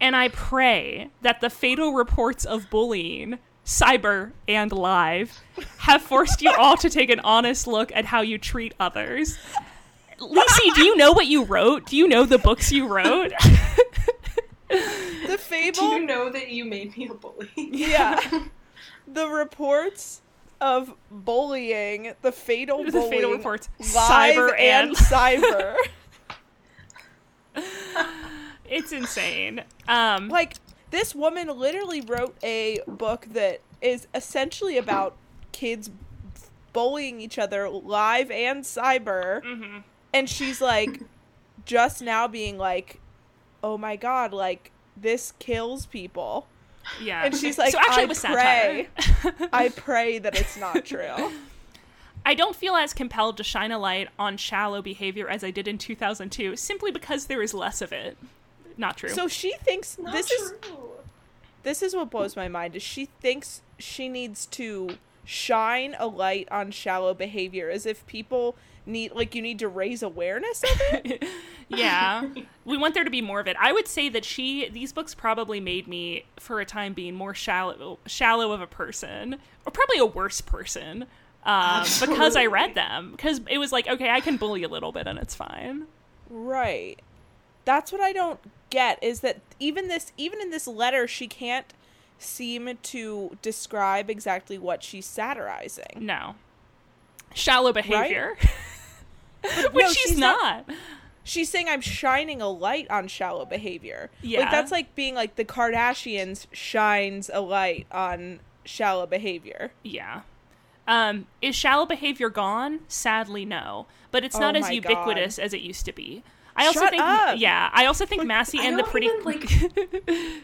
and I pray that the fatal reports of bullying, cyber and live, have forced you all to take an honest look at how you treat others. Lisi, do you know what you wrote? Do you know the books you wrote? The fable. Do fable you know that you made me a bully? Yeah. the reports of bullying, the fatal the bullying, fatal reports, live cyber and, and cyber. it's insane. Um, like this woman literally wrote a book that is essentially about kids bullying each other live and cyber mhm. and she's like just now being like oh my god like this kills people yeah. and she's like so actually, I it was pray satire. i pray that it's not true I don't feel as compelled to shine a light on shallow behavior as I did in 2002, simply because there is less of it. Not true. so she thinks Not this is this is what blows my mind is she thinks she needs to shine a light on shallow behavior as if people need like you need to raise awareness of it yeah, we want there to be more of it. I would say that she these books probably made me, for a time being, more shallow shallow of a person, or probably a worse person. Um, because I read them, because it was like, okay, I can bully a little bit and it's fine. right that's what i don't get is that even this even in this letter she can't seem to describe exactly what she's satirizing No, shallow behavior, which no, she's, she's not. not- she's saying i'm shining a light on shallow behavior Yeah. like that's like being like the kardashians shines a light on shallow behavior Yeah. Um, is shallow behavior gone? Sadly, no. But it's Oh not as my ubiquitous as it used to be. I also Shut think, up. yeah, I also think Massie I and the don't pretty. even, like-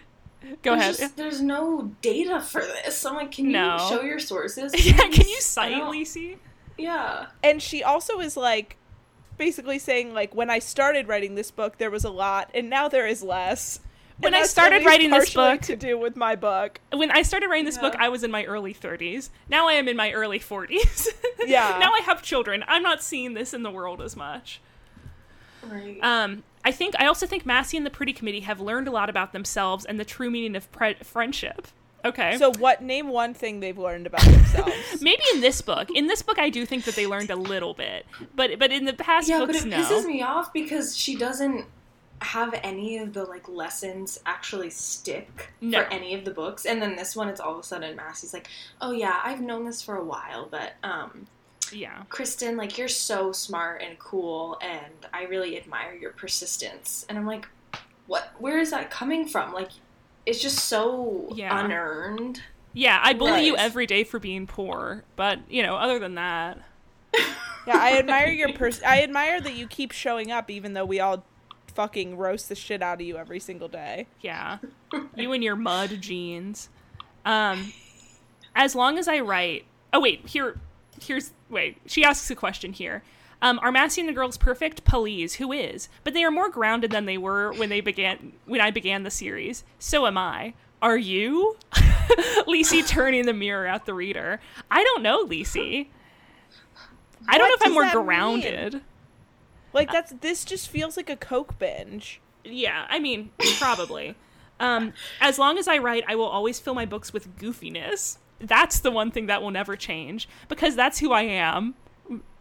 Go ahead. There's, just- there's no data for this. I'm like, can you show your sources? yeah, can you cite I don't- Lacey? Yeah. and she also is like basically saying like when i started writing this book there was a lot and now there is less When I started writing this book- to do with my book When I started writing this book, I was in my early 30s. Now I am in my early 40s. Yeah. now I have children. I'm not seeing this in the world as much. Right. Um, I think I also think Massie and the Pretty Committee have learned a lot about themselves and the true meaning of pre- friendship. Okay. So what? Name one thing they've learned about themselves. maybe in this book, in this book, I do think that they learned a little bit, but but in the past Yeah, books, but it no. pisses me off because she doesn't have any of the like lessons actually stick No. for any of the books. And then this one, it's all of a sudden Massie's like, "Oh yeah, I've known this for a while, but um, Yeah. Kristen, like you're so smart and cool, and I really admire your persistence." And I'm like, "What? Where is that coming from? Like, it's just so Yeah. unearned." Yeah, I bully you every day for being poor, but you know, other than that, yeah, I admire your pers- I admire that you keep showing up, even though we all fucking roast the shit out of you every single day. yeah, you and your mud jeans. Um, as long as I write. Oh wait, here, here's wait. She asks a question here. Um, are Massie and the girls perfect? Please, who is? But they are more grounded than they were when they began when I began the series. So am I. Are you? Lisi turning the mirror at the reader. I don't know, Lisi. I don't What know if I'm more grounded. mean? Like that's this just feels like a coke binge. Yeah, I mean, probably. Um, as long as I write, I will always fill my books with goofiness. That's the one thing that will never change because that's who I am.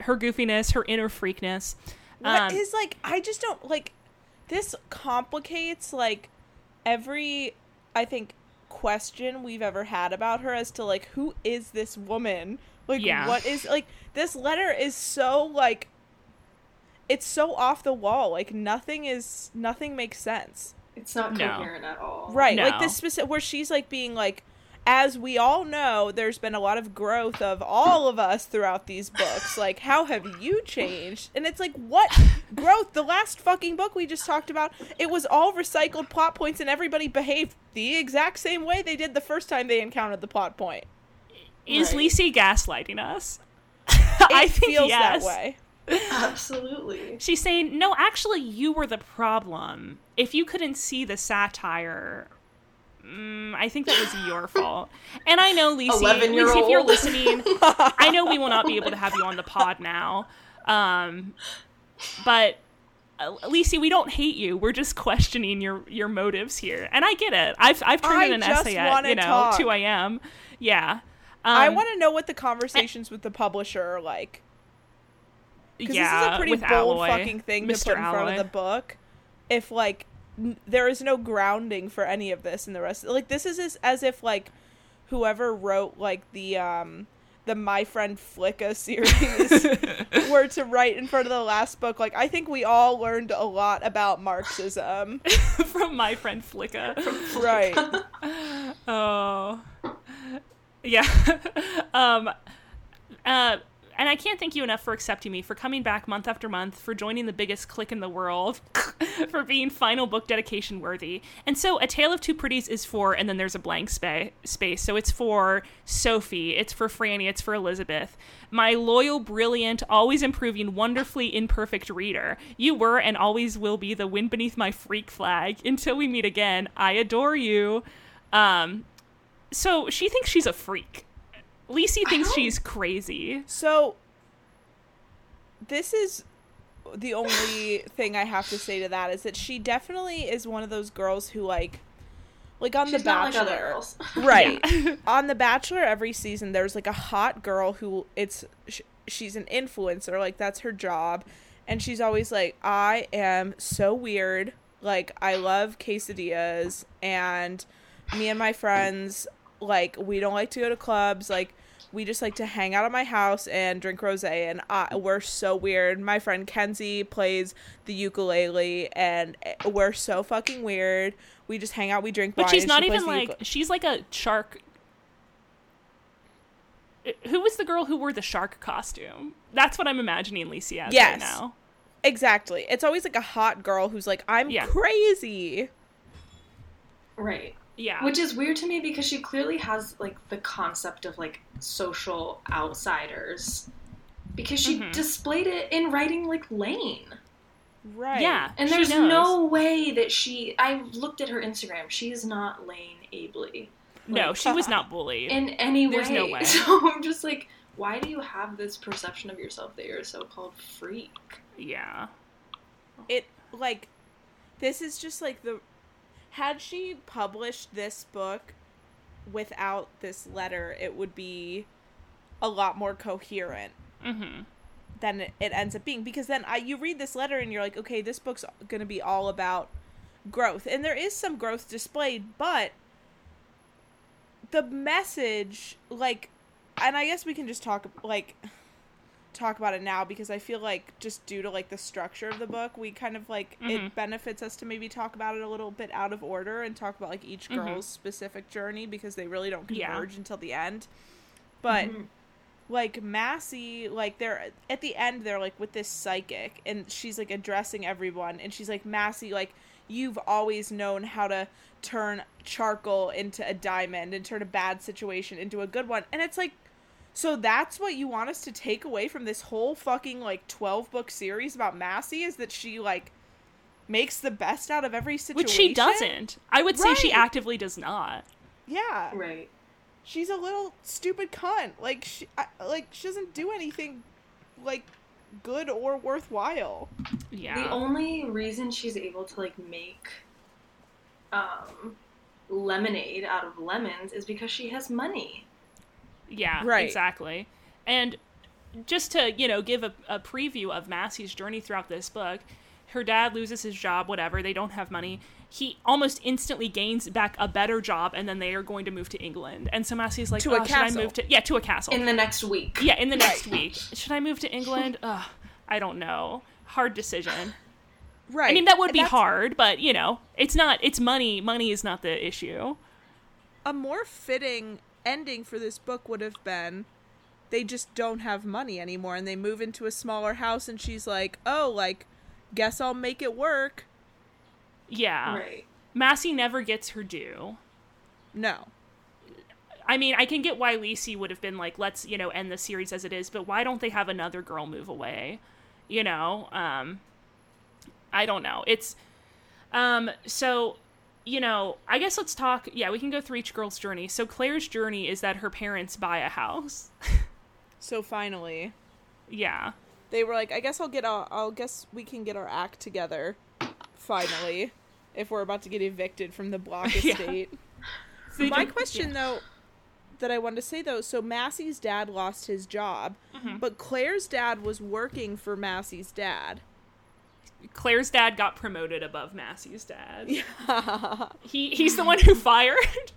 Her goofiness, her inner freakness. What is Um, like I just don't like this complicates like every I think question we've ever had about her as to like who is this woman? Like Yeah. what is like this letter is so like it's so off the wall. Like nothing is nothing makes sense. It's not No. coherent at all. Right. Like this specific where she's like being like as we all know, there's been a lot of growth of all of us throughout these books. Like, how have you changed? And it's like, what growth? The last fucking book we just talked about, it was all recycled plot points, and everybody behaved the exact same way they did the first time they encountered the plot point. is Right. Lisi gaslighting us? It I think feels yes. that way. Absolutely. She's saying, no, actually, you were the problem. If you couldn't see the satire, mm, I think that was your fault. And I know, Lisi, Lisi, if you're listening, I know we will not be able to have you on the pod now. Um, but uh, Lisi, we don't hate you. We're just questioning your your motives here, and I get it. I've I've turned I in an essay at you know talk. two a.m. Yeah, I Um, want to know what the conversations with the publisher are like. Because yeah, this is a pretty bold Alloy, fucking thing Mr. to put in front Alloy. of the book. If like n- there is no grounding for any of this in the rest, like this is as, as if like whoever wrote like the um the My Friend Flicka series were to write in front of the last book. Like I think we all learned a lot about Marxism, from my friend Flicka. right? Oh, yeah. um, uh, and I can't thank you enough for accepting me, for coming back month after month, for joining the biggest clique in the world, for being final book dedication worthy. And so, A Tale of Two Pretties is for, and then there's a blank spa- space. So it's for Sophie, it's for Franny, it's for Elizabeth. My loyal, brilliant, always improving, wonderfully imperfect reader. You were and always will be the wind beneath my freak flag. Until we meet again, I adore you. Um, so she thinks she's a freak. Lisi thinks she's crazy. So this is the only thing I have to say to that is that she definitely is one of those girls who like like on She's the not like bachelor other girls. right on the bachelor every season there's like a hot girl who it's sh- she's an influencer like that's her job and she's always like i am so weird like i love quesadillas and me and my mm. friends like we don't like to go to clubs like we just like to hang out at my house and drink rosé and I, we're so weird my friend kenzie plays the ukulele and eh, we're so fucking weird we just hang out we drink But wine, she's not she even like ukulele. she's like a shark. Who was the girl who wore the shark costume? That's what I'm imagining Lisi as Yes. right now. Exactly. It's always like a hot girl who's like, I'm Yeah. crazy. Right. Yeah. Which is weird to me because she clearly has like the concept of like social outsiders. Because she Mhm. displayed it in writing like Layne. Right. yeah. And there's knows. no way that she I looked at her Instagram. She is not Layne Abeley. No, she was not bullied. in any way. There's no way. So I'm just like, why do you have this perception of yourself that you're a so called freak? yeah. It like this is just like the had she published this book without this letter, it would be a lot more coherent Mm-hmm. than it, it ends up being because then I you read this letter and you're like, okay, this book's going to be all about growth. And there is some growth displayed, but the message like and I guess we can just talk like talk about it now because I feel like just due to like the structure of the book, we kind of like Mhm. it benefits us to maybe talk about it a little bit out of order and talk about like each Mhm. girl's specific journey because they really don't Yeah. converge until the end. But Mhm. like Massie, like they're at the end they're like with this psychic and she's like addressing everyone and she's like Massie, like you've always known how to turn charcoal into a diamond and turn a bad situation into a good one. And it's like so that's what you want us to take away from this whole fucking like 12 book series about Massie is that she like makes the best out of every situation. Which she doesn't. I would say she actively does not. Yeah. Right. she's a little stupid cunt. Like she, I, like she doesn't do anything, like good or worthwhile. Yeah. The only reason she's able to like make um lemonade out of lemons is because she has money. Yeah, Right. exactly. And just to, you know, give a, a preview of Massie's journey throughout this book, her dad loses his job, whatever, they don't have money. He almost instantly gains back a better job, and then they are going to move to England. And so Massie's like, To a oh, should I move to. Yeah, to a castle. In the next week. yeah, in the next week. Should I move to England? Ugh, I don't know. Hard decision. Right. I mean, that would be that's hard, but, you know, it's not, it's money. Money is not the issue. A more fitting ending for this book would have been they just don't have money anymore and they move into a smaller house and she's like, "Oh, like guess I'll make it work." Yeah. Right. Massie never gets her due. No. I mean, I can get why Lacey would have been like, let's, you know, end the series as it is, but why don't they have another girl move away? You know? Um I don't know. It's um so you know, I guess let's talk yeah, we can go through each girl's journey. So Claire's journey is that her parents buy a house. So finally, yeah. they were like, "I guess I'll get our I'll guess we can get our act together finally if we're about to get evicted from the block Yeah. estate." So My question though that I wanted to say though, so Massie's dad lost his job, Mhm. but Claire's dad was working for Massie's dad. Claire's dad got promoted above Massie's dad. Yeah. He he's the one who fired.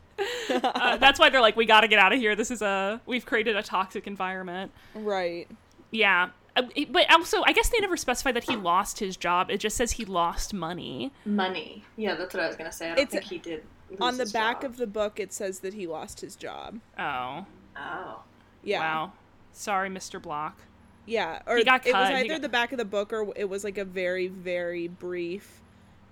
uh, that's why they're like, we got to get out of here. This is a we've created a toxic environment. right. Yeah. Uh, But also, I guess they never specified that he lost his job. It just says he lost money. Money. Yeah, that's what I was gonna say. I don't It's- think he did. lose On the his back job. of the book it says that he lost his job. Oh, Oh. Yeah. wow. Sorry, Mr. Block. Yeah. Or He got it was either got- the back of the book or it was like a very very brief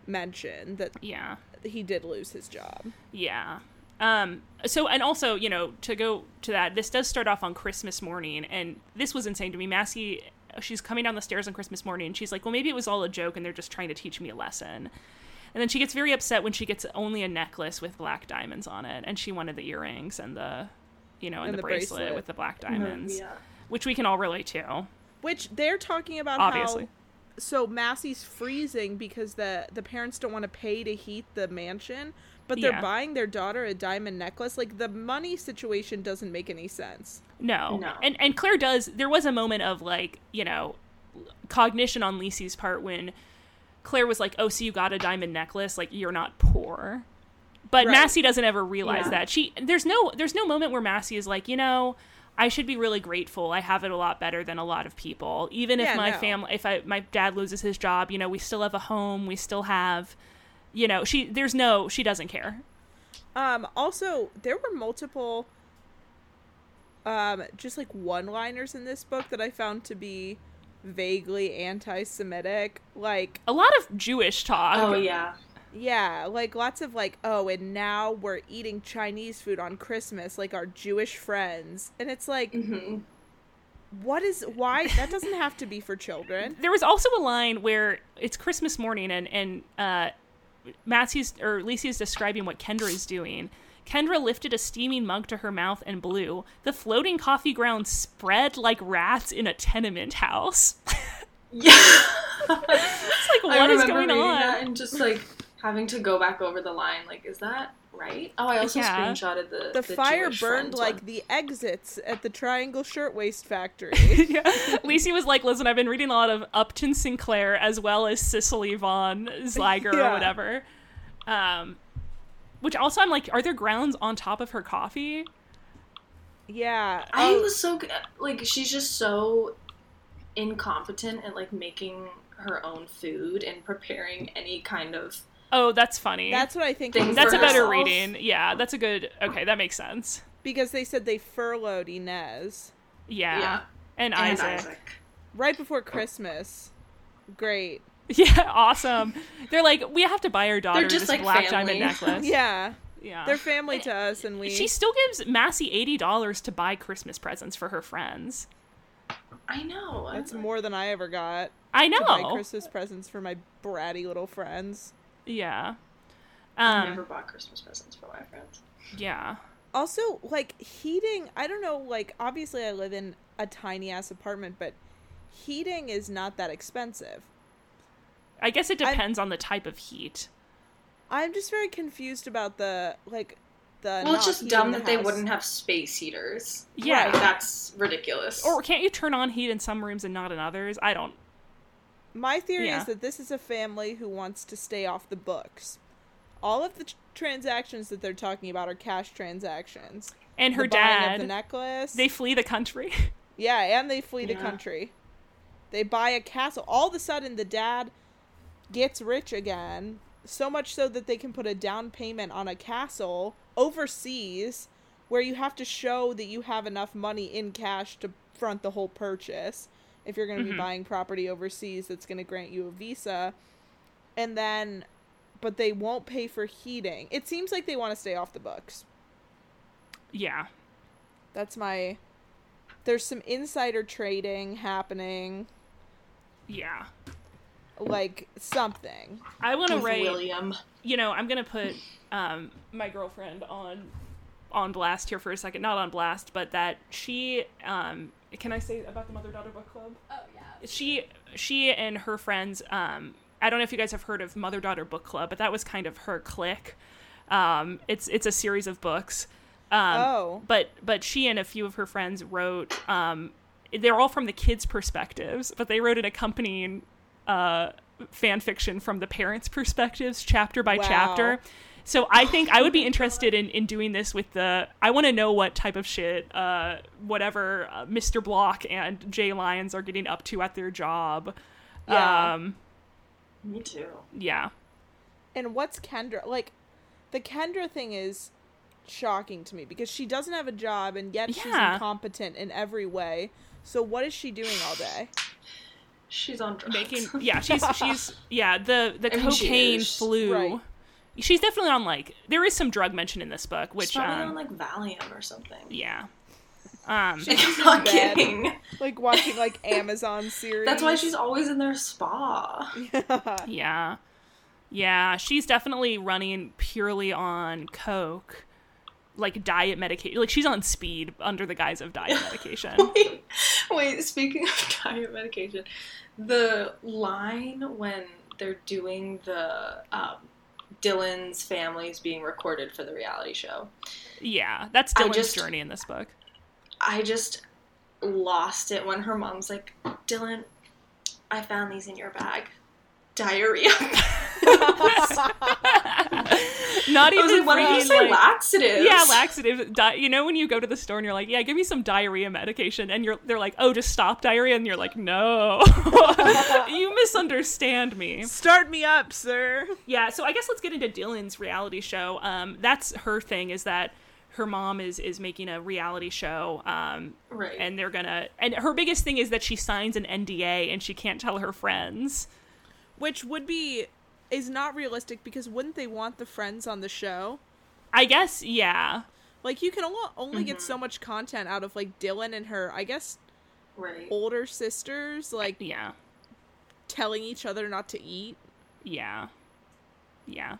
mention that Yeah. he did lose his job. Yeah. Um, so, and also, you know, to go to that, this does start off on Christmas morning, and this was insane to me. Massie, she's coming down the stairs on Christmas morning, and she's like, well, maybe it was all a joke, and they're just trying to teach me a lesson. And then she gets very upset when she gets only a necklace with black diamonds on it, and she wanted the earrings and the, you know, and, And the, the bracelet, bracelet. with the black diamonds, Yeah. Which we can all relate to, Which they're talking about obviously. how so Massie's freezing because the the parents don't want to pay to heat the mansion, but they're Yeah. buying their daughter a diamond necklace. Like the money situation doesn't make any sense. No. No. And and Claire does there was a moment of like, you know, cognition on Lacey's part when Claire was like, "Oh, so you got a diamond necklace, like you're not poor." But Right. Massie doesn't ever realize Yeah. that. She there's no there's no moment where Massie is like, "You know, I should be really grateful. I have it a lot better than a lot of people. Even if Yeah, my no. family if I my dad loses his job, you know, we still have a home, we still have you know, she there's no she doesn't care. Um, also, there were multiple, um, just like one-liners in this book that I found to be vaguely anti-Semitic. Like, A lot of Jewish talk. Oh yeah. Yeah, like lots of like, oh, and now we're eating Chinese food on Christmas, like our Jewish friends, and it's like, hmm what is why that doesn't have to be for children. there was also a line where it's Christmas morning and and uh, Massie's or Lacey is describing what Kendra is doing. Kendra lifted a steaming mug to her mouth and blew. The floating coffee grounds spread like rats in a tenement house. Yeah. it's like, I what is going on? that and just like having to go back over the line. Like, is that right? Oh, I also Yeah. screenshotted the The, fire Jewish burned like one. the exits at the Triangle Shirtwaist Factory. yeah. Lacey was like, listen, I've been reading a lot of Upton Sinclair as well as Cecily Von Zeiger or whatever. Um, which also I'm like, are there grounds on top of her coffee? yeah. I oh, was so. Like, she's just so incompetent at like making her own food and preparing any kind of. Oh, that's funny. that's what I think. Things That's a better herself. reading. Yeah, that's a good. Okay, that makes sense. because they said they furloughed Inez Yeah. Yeah. And, And Isaac. Isaac. right before Christmas. Great. Yeah, awesome. They're like, we have to buy our daughter just this like black family. diamond necklace. Yeah, Yeah. they're family to us, and we. She still gives Massie eighty dollars to buy Christmas presents for her friends. I know. That's more than I ever got. I To buy know. Christmas presents for my bratty little friends. Yeah. I Um. never bought Christmas presents for my friends. Yeah. Also, like heating, I don't know, like obviously I live in a tiny ass apartment, but heating is not that expensive. I guess it I'm- depends on the type of heat. I'm just very confused about the like the Well, it's just dumb the that they wouldn't have space heaters. Yeah. Like, that's ridiculous. Or can't you turn on heat in some rooms and not in others? I don't. My theory Yeah. is that this is a family who wants to stay off the books. All of the tr- transactions that they're talking about are cash transactions. And her the buying of dad, the necklace. they flee the country. Yeah, and they flee the country. They buy a castle. All of a sudden, the dad gets rich again. So much so that they can put a down payment on a castle overseas where you have to show that you have enough money in cash to front the whole purchase. If you're going to Mhm. be buying property overseas that's going to grant you a visa. And then, but they won't pay for heating. It seems like they want to stay off the books. yeah. That's my. There's some insider trading happening, Yeah. like something. I want to write. William. You know, I'm gonna put um, my girlfriend on on blast here for a second. Not on blast, but that she. Um, can I say about the mother daughter book club? Oh yeah. she she and her friends um i don't know if you guys have heard of mother daughter book club but that was kind of her clique um it's it's a series of books um Oh. but but she and a few of her friends wrote um they're all from the kids perspectives but they wrote an accompanying uh fan fiction from the parents perspectives chapter by Wow. chapter so I think I would be interested in, in doing this with the. I want to know what type of shit, uh, whatever uh, Mr. Block and Jay Lyons are getting up to at their job. Yeah. Um, Me too. yeah. And what's Kendra like? The Kendra thing is shocking to me because she doesn't have a job and yet she's incompetent in every way. So what is she doing all day? She's on drugs. Making yeah she's she's yeah the the I mean, cocaine is. flu. Right. She's definitely on like there is some drug mention in this book, She's which probably um, on like Valium or something. yeah. Um, She's I'm not kidding. Like watching like Amazon series. That's why she's always in their spa. Yeah. Yeah, she's definitely running purely on coke. Like diet medication. Like she's on speed under the guise of diet medication. wait, wait. Speaking of diet medication, the line when they're doing the um, Dylan's family's being recorded for the reality show, yeah, that's Dylan's just- journey in this book. I just lost it when her mom's like, "Dylan, I found these in your bag." Diarrhea. Not even like, "Why did you say like- laxatives?" Yeah, laxative. Di- you know when you go to the store and you're like, "Yeah, give me some diarrhea medication," and you're they're like, "Oh, just stop diarrhea," and you're like, "No, you misunderstand me." Start me up, sir. Yeah, so I guess let's get into Dylan's reality show. Um, that's her thing is that her mom is is making a reality show, um, Right. and they're gonna. And her biggest thing is that she signs an NDA and she can't tell her friends. Which would be is not realistic because wouldn't they want the friends on the show? I guess, yeah, Like you can only, only get Mm-hmm. so much content out of like Dylan and her, I guess, right. older sisters like yeah, telling each other not to eat. yeah, yeah.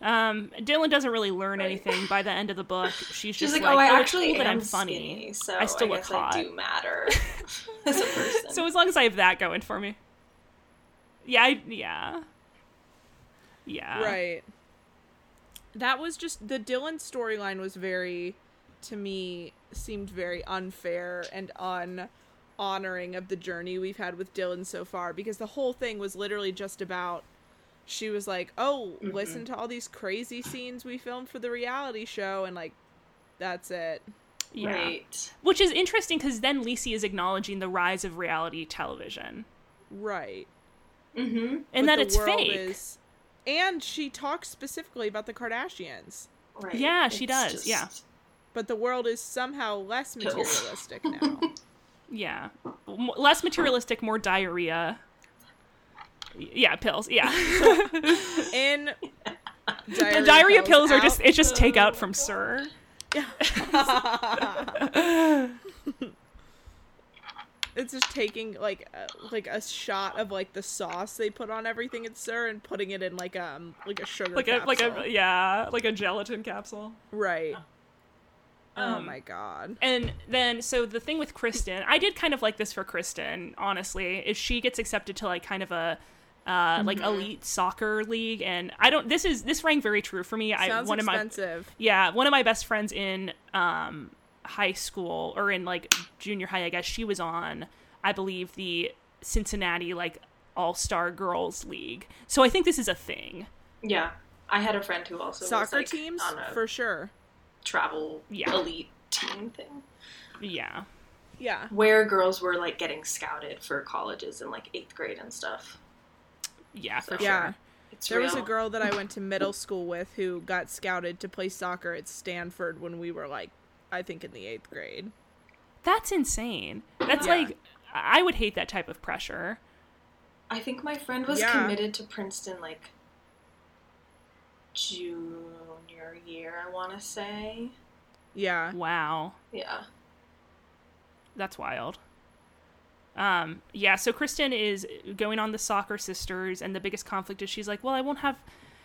Um, Dylan doesn't really learn Right. anything by the end of the book. She's She's just like, like, "Oh, I it's actually cool that am I'm funny. skinny, so I still look guess hot." I do matter as a person." So as long as I have that going for me. Yeah, I, yeah. Yeah. Right. That was just the Dylan storyline was very to me seemed very unfair and un honoring of the journey we've had with Dylan so far because the whole thing was literally just about she was like, "Oh, Mhm. listen to all these crazy scenes we filmed for the reality show," and like, that's it. Yeah. Right. Which is interesting because then Lacey is acknowledging the rise of reality television Right. Mm-hmm. and But that the it's world fake. is- and she talks specifically about the Kardashians, Right. Yeah, she does, just- yeah. but the world is somehow less materialistic now. Yeah. M- less materialistic, more diarrhea. Yeah, pills. Yeah. In the diarrhea pills are just it's just takeout from Sir. it's just taking like uh, like a shot of like the sauce they put on everything at Sir and putting it in like um like a sugar Like a like a yeah, like a gelatin capsule. right. oh Um, my god. And then, so the thing with Kristen, I did kind of like this for Kristen, honestly, is she gets accepted to like kind of a uh, like elite soccer league, and I don't. This is this rang very true for me. I Sounds one of my yeah one of my best friends in um high school or in like junior high, I guess she was on, I believe the Cincinnati like All Star Girls League. So I think this is a thing. Yeah. I had a friend who also was, Soccer like, teams on a for sure. travel Yeah. elite team thing Yeah. Yeah. where girls were like getting scouted for colleges in like eighth grade and stuff. Yeah, for Yeah. sure. It's There real. was a girl that I went to middle school with who got scouted to play soccer at Stanford when we were like I think in the 8th grade. That's insane. That's Yeah. like I would hate that type of pressure. I think my friend was Yeah. committed to Princeton like junior year, I want to say. Yeah. Wow. Yeah. That's wild. Um, yeah, so Kristen is going on the soccer sisters, and the biggest conflict is she's like, Well, I won't have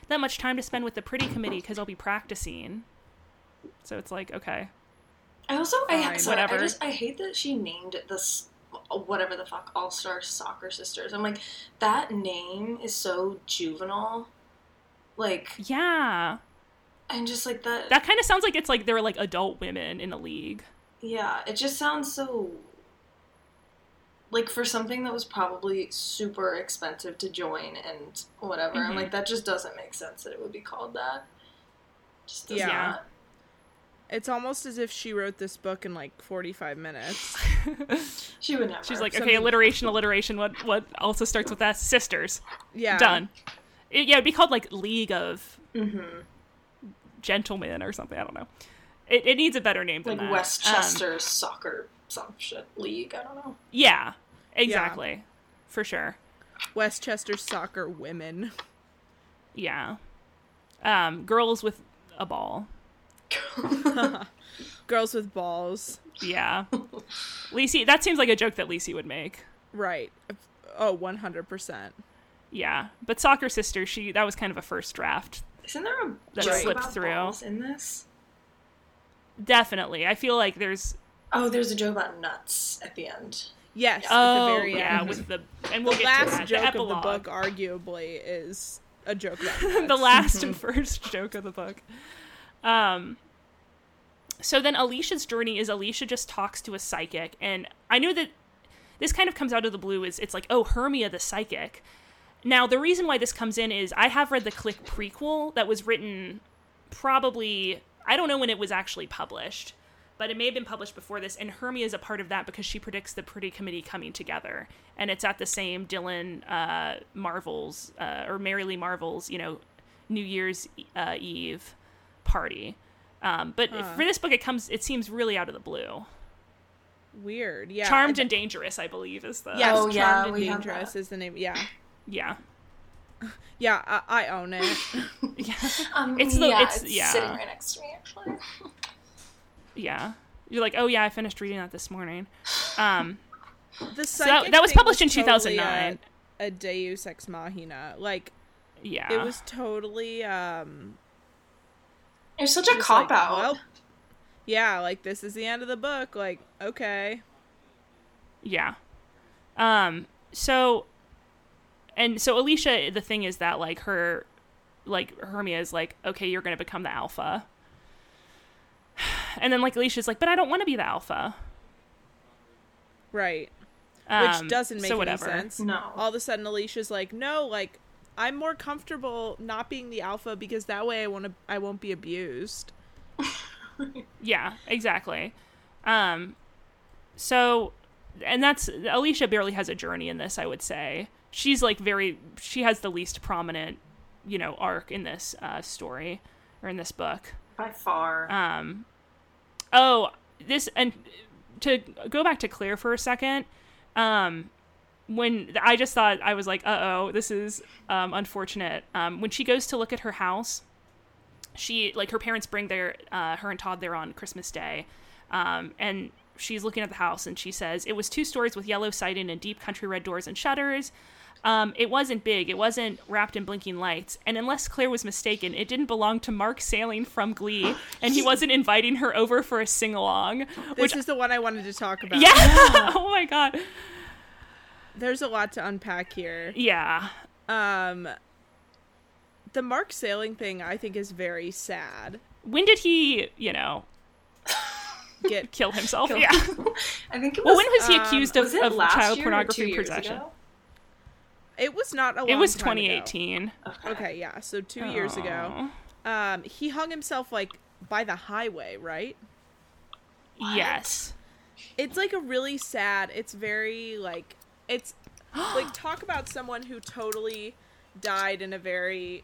that much time to spend with the pretty committee because I'll be practicing. So it's like, okay. I also I, Fine. so Whatever. I just I hate that she named this whatever the fuck All Star Soccer Sisters. I'm like that name is so juvenile. Like Yeah. I'm just like that. That kind of sounds like it's like they're like adult women in a league. yeah, it just sounds so. Like for something that was probably super expensive to join and whatever, I'm Mhm. like that just doesn't make sense that it would be called that. Just does Yeah. not. It's almost as if she wrote this book in like 45 minutes. She would never. She's like, okay, Something- alliteration, alliteration. What what also starts with S? Sisters. Yeah. Done. It, yeah, it'd be called like League of hmm Gentlemen or something. I don't know. It, it needs a better name than like that. Um, Westchester Soccer some shit league. I don't know. yeah, exactly, for sure. Westchester soccer women. Yeah. Um, girls with a ball. Girls with balls. Yeah. Lacey, that seems like a joke that Lacey would make. Right. Oh, 100%. Yeah, but soccer sister, she that was kind of a first draft. Isn't there a That joke slipped about through. balls in this? Definitely, I feel like there's Oh, there's a joke about nuts at the end. Yes, at oh the very yeah end. with the and we'll the get to last that. joke the of the book arguably is a joke about the last and first joke of the book. Um, so then Alicia's journey is Alicia just talks to a psychic, and I knew that this kind of comes out of the blue. Is it's like oh Hermia the psychic. Now the reason why this comes in is I have read the Clique prequel that was written probably I don't know when it was actually published, but it may have been published before this. And Hermia is a part of that because she predicts the Pretty Committee coming together, and it's at the same Dylan uh, Marvil's uh, or Lee Marvil's, you know, New Year's uh, Eve party. Um, but Huh. for this book, it comes. It seems really out of the blue. Weird. Yeah. Charmed and- and Dangerous, I believe, is the Yes, Oh, Charmed yeah, and Dangerous that. is the name. Yeah. yeah. Yeah, I, I own it. Yeah. Um, It's the- yeah, it's- it's yeah. sitting right next to me actually. Yeah. You're like, oh yeah, I finished reading that this morning. Um, The So that- that was thing published in totally 2009. A, a Deus Ex Machina. Like yeah. it was totally um It was such a cop like, out. well, yeah, like this is the end of the book. Like, okay. Yeah. Um, so and so Alicia, the thing is that like her, like Hermia is like, okay, you're gonna become the alpha, and then like Alicia's like, but I don't want to be the alpha. Right. Um, Which doesn't make so any whatever. sense. No. All of a sudden Alicia's like, "No, like I'm more comfortable not being the alpha because that way I want to I won't be abused." Yeah, exactly. Um, so, and that's Alicia barely has a journey in this. I would say she's like very she has the least prominent, you know, arc in this uh, story or in this book. By far. Um, oh, this and to go back to Claire for a second. Um, when I just thought I was like, uh oh, this is um, unfortunate. Um, when she goes to look at her house, she like her parents bring their uh, her and Todd there on Christmas Day, um, and she's looking at the house and she says it was two stories with yellow siding and deep country red doors and shutters. Um, it wasn't big. It wasn't wrapped in blinking lights. And unless Claire was mistaken, it didn't belong to Mark Salling from Glee, and he wasn't inviting her over for a sing along. This Which, is the one I wanted to talk about. yeah. oh my god. There's a lot to unpack here. Yeah. Um the Mark Salling thing I think is very sad. When did he, you know, Get kill himself? Kill- Yeah. I think it was. Well, when was he um, accused of, was of last child year or pornography two years possession? ago? it was not a long It was time ago. 2018. Okay, yeah. So 2 years ago. Um he hung himself like by the highway, right? Yes. It's like a really sad. It's very like it's like talk about someone who totally died in a very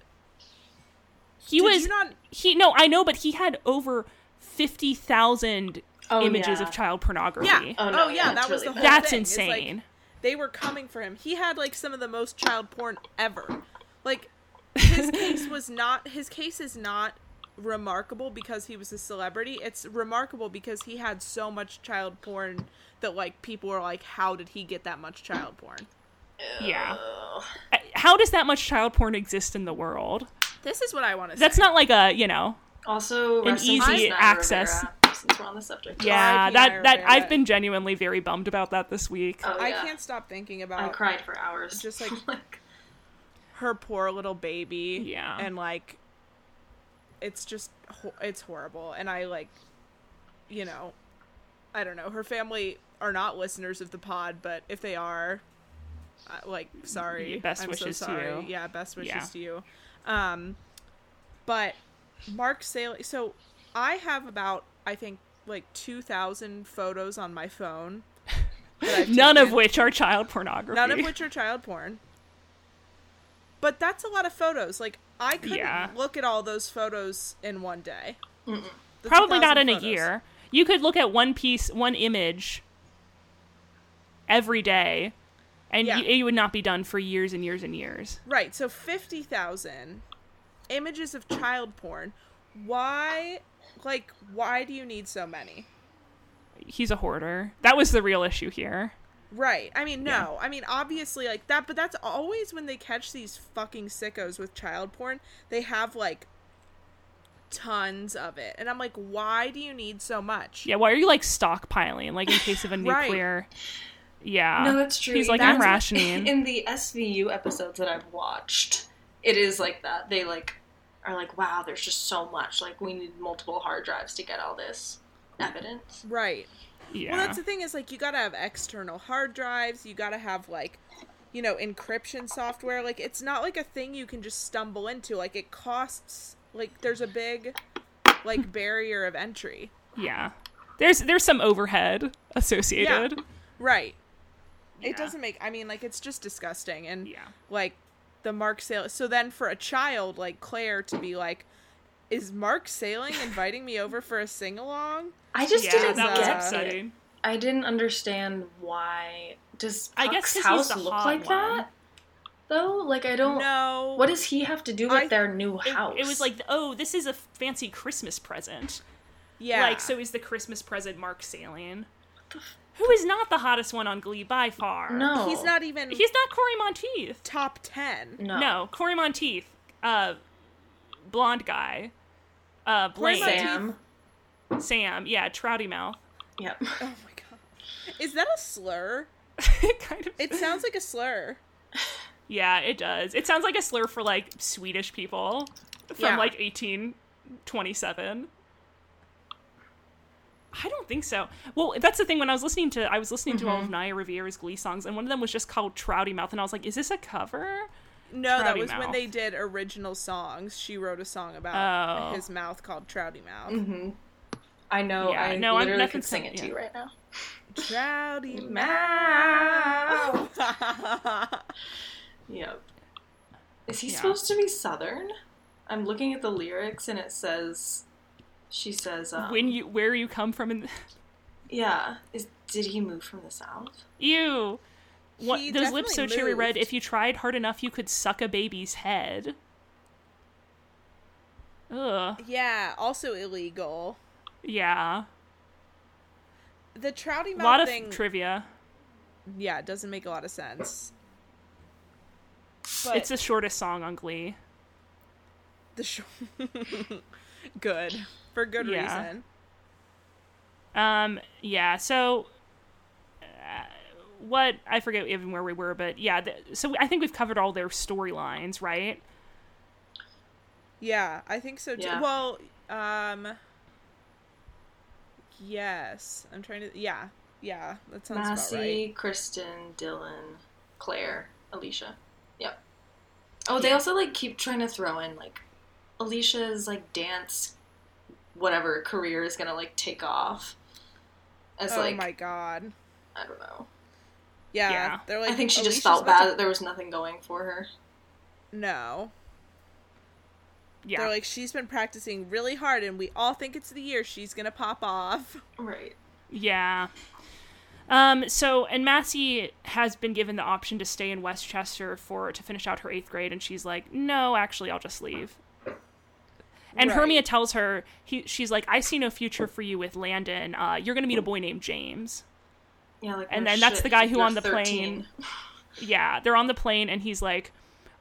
He Did was not he no, I know, but he had over 50,000 Oh, images yeah. of child pornography. Yeah. Oh, Oh, no, yeah, yeah, that it's was really the whole bad. That's thing. It's like- insane. they were coming for him. He had like some of the most child porn ever. Like his case was not his case is not remarkable because he was a celebrity. It's remarkable because he had so much child porn that like people were like how did he get that much child porn? yeah. Uh, How does that much child porn exist in the world? This is what I want to say. That's not like a, you know, Also, An easy access. Rivera, since we're on the subject. yeah, R.I.P. that Naya that Rivera. I've been genuinely very bummed about that this week. Oh, I can't stop thinking about. I cried for hours. Just, like- like her poor little baby. Yeah. And like it's just it's horrible and I like you know I don't know. Her family are not listeners of the pod, but if they are uh, like sorry. Best I'm wishes so to you. Yeah, best wishes Yeah. to you. Um but Mark Saley so I have about I think like 2000 photos on my phone. None of which are child pornography. None of which are child porn. But that's a lot of photos. Like I couldn't Yeah. look at all those photos in one day. Probably not 1,000 in a year. You could look at one piece, one image every day, and Yeah. you, you would not be done for years and years and years. Right. So fifty thousand images of child porn. Why? Like, why do you need so many? He's a hoarder. That was the real issue here. Right. I mean, no. I mean, obviously, like that, but that's always when they catch these fucking sickos with child porn. They have like tons of it, and I'm like, why do you need so much? Yeah, why are you like stockpiling? Like in case of a Right. nuclear. Yeah. no, that's true. He's like, That's I'm rationing. In the SVU episodes that I've watched, it is like that. They like are like, wow, there's just so much. Like we need multiple hard drives to get all this evidence. Right. yeah. Well, that's the thing is like you gotta have external hard drives. You gotta have like, you know, encryption software. Like it's not like a thing you can just stumble into. Like it costs. Like there's a big, like barrier of entry. yeah. There's there's some overhead associated. Right. Yeah. It doesn't make. I mean, like it's just disgusting. And Yeah. like the Mark Sale. So then for a child like Claire to be like, is Mark Salling inviting me over for a sing along? I just Yeah, didn't that was get it. I didn't understand why. Does I Puck's guess 'cause he's house the look like one. that? Though, like I don't. No. What does he have to do with I- their new It, house? it was like, oh, this is a fancy Christmas present. Yeah. Like, so is the Christmas present Mark Salian, who is not the hottest one on Glee by far. no. he's not even he's not Cory Monteith. top ten. No. No, Cory Monteith, uh, blonde guy, uh, Blaine, Sam. Sam, yeah, Trouty Mouth. Yep. Oh my god. Is that a slur? It kind of. It sounds like a slur. Yeah, it does. It sounds like a slur for like Swedish people from Yeah. like 1827. I don't think so. Well, that's the thing. When I was listening to, I was listening to all Mm-hmm. of Naya Rivera's Glee songs, and one of them was just called "Trouty Mouth," and I was like, "Is this a cover?" No, that Trouty was when they did original songs. She wrote a song about Oh. his mouth called Trouty Mouth. Mm-hmm. I know. Yeah, I no, I'm- literally nothing could sing sim- it to yeah. you right now. Trouty Mouth. Mouth. Yep. Is he Yeah. supposed to be Southern? I'm looking at the lyrics and it says, she says, um, when you where you come from in yeah, is did he move from the South? you. What He those lips so cherry red? If you tried hard enough, you could suck a baby's head. Ugh. yeah, also illegal. Yeah. The Trouty mouth A lot of thing, trivia. yeah, it doesn't make a lot of sense. But It's the shortest song on Glee. the sh- good for good Yeah. reason. Um, yeah, so uh, what I forget even where we were, but yeah, th- so I think we've covered all their storylines, right? Yeah, I think so too. Yeah. Well, um, yes, I'm trying to. Yeah, yeah, that sounds about Massie, right. Kristen, Dylan, Claire, Alicia. Yep. Oh, they also like keep trying to throw in like Alicia's like dance, whatever career is gonna like take off. As oh like my god. I don't know. Yeah, Yeah. they're like. I think she just felt bad to- that there was nothing going for her. No, Yeah. they're like she's been practicing really hard, and we all think it's the year she's gonna pop off. Right. Yeah. Um, so and Massie has been given the option to stay in Westchester for to finish out her eighth grade, and she's like, "No, actually, I'll just leave." And Right. Hermia tells her, he, she's like, "I see no future for you with Landon. Uh, you're gonna meet a boy named James." Yeah, like And no then that's the guy who on the 13. plane- Yeah, they're on the plane, and he's like,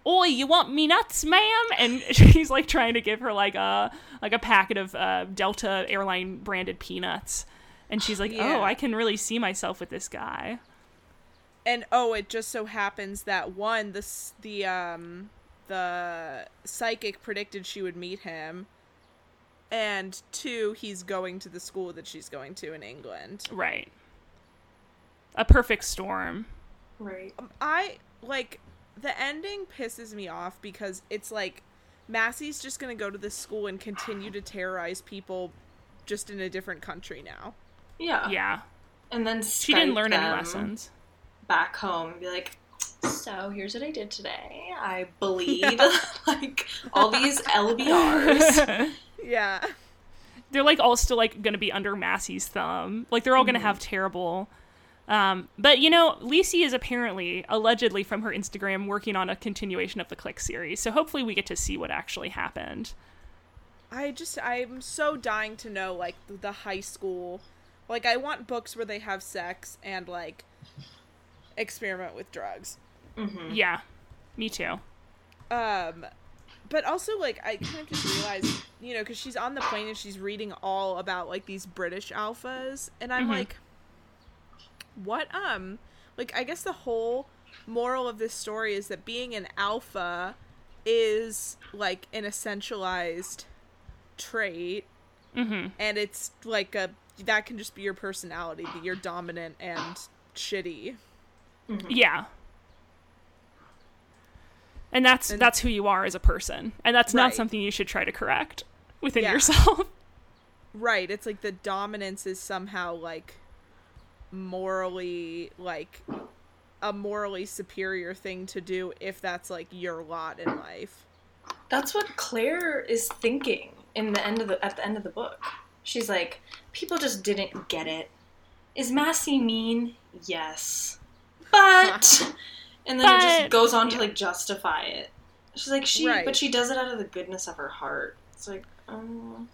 "Oi, you want me nuts, ma'am?" And she's like trying to give her like a like a packet of uh, Delta airline branded peanuts, and she's like, Yeah. "Oh, I can really see myself with this guy." And oh, it just so happens that one, the the um the psychic predicted she would meet him, and two, he's going to the school that she's going to in England. Right. A perfect storm. Right. Um, I like the ending pisses me off because it's like Massie's just gonna go to this school and continue to terrorize people just in a different country now. Yeah. Yeah. And then She didn't Skype learn any lessons. Back home and be like, so here's what I did today. I bleed like all these LBRs. Yeah. they're like all still like gonna be under Massie's thumb. Like they're all gonna mm-hmm. have terrible. Um, but you know, Lisi is apparently, allegedly from her Instagram, working on a continuation of the Clique series. So hopefully we get to see what actually happened. I just I'm so dying to know like the, the high school. Like I want books where they have sex and like experiment with drugs. hmm Yeah, me too. Um but also like I kind of just realized, you know, cuz she's on the plane and she's reading all about like these British alphas and I'm Mhm. like what um like I guess the whole moral of this story is that being an alpha is like an essentialized trait. Hmm and it's like a that can just be your personality that you're dominant and shitty. Yeah. And that's And- that's who you are as a person, and that's not something you should try to correct within Yeah. yourself. right. It's like the dominance is somehow like morally like a morally superior thing to do if that's like your lot in life That's what Claire is thinking in the end of the at the end of the book. She's like, people just didn't get it. Is Massie mean? Yes. But and then it just goes on to like justify it. She's like she Right. but she does it out of the goodness of her heart. It's like, um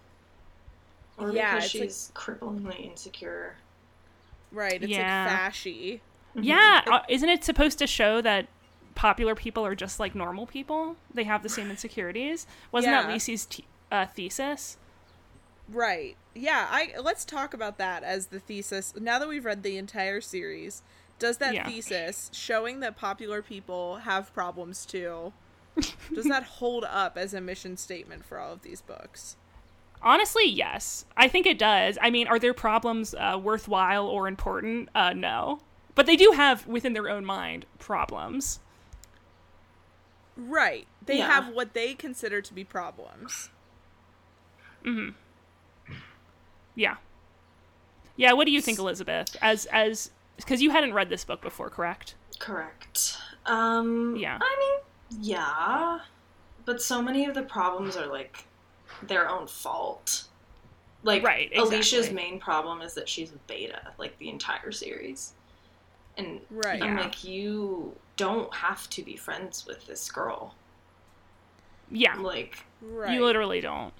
or Yeah, because it's like- she's cripplingly insecure. Right it's Yeah. like fashy yeah, uh, isn't it supposed to show that popular people are just like normal people? They have the same insecurities. Wasn't that Yeah. Lisi's t- uh, thesis? right yeah i let's talk about that as the thesis now that we've read the entire series Does that Yeah. thesis showing that popular people have problems too? does that hold up as a mission statement for all of these books? Honestly, yes. I think it does. I mean, are their problems uh, worthwhile or important? Uh, no. But they do have, within their own mind, problems. Right. They Yeah. have what they consider to be problems. Hmm. Yeah. Yeah, what do you think, Elizabeth? As, as, because you hadn't read this book before, correct? Correct. Um, Yeah. I mean, yeah, but so many of the problems are like their own fault. Like, Right, Alicia's main problem is that she's a beta, like the entire series. And Right. I'm Yeah. like, you don't have to be friends with this girl. Yeah. Like, Right. You literally don't.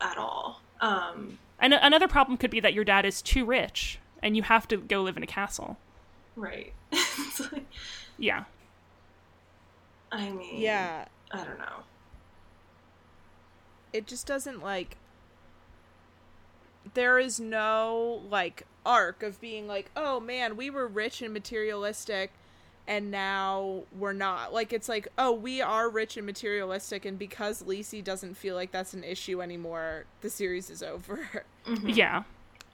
at all. Um, And another problem could be that your dad is too rich and you have to go live in a castle. right. It's like- Yeah. I mean, yeah. I don't know. It just doesn't like there is no like arc of being like, "Oh man, we were rich and materialistic and now we're not." Like it's like, "Oh, we are rich and materialistic and because Lisi doesn't feel like that's an issue anymore, the series is over." Mm-hmm. Yeah.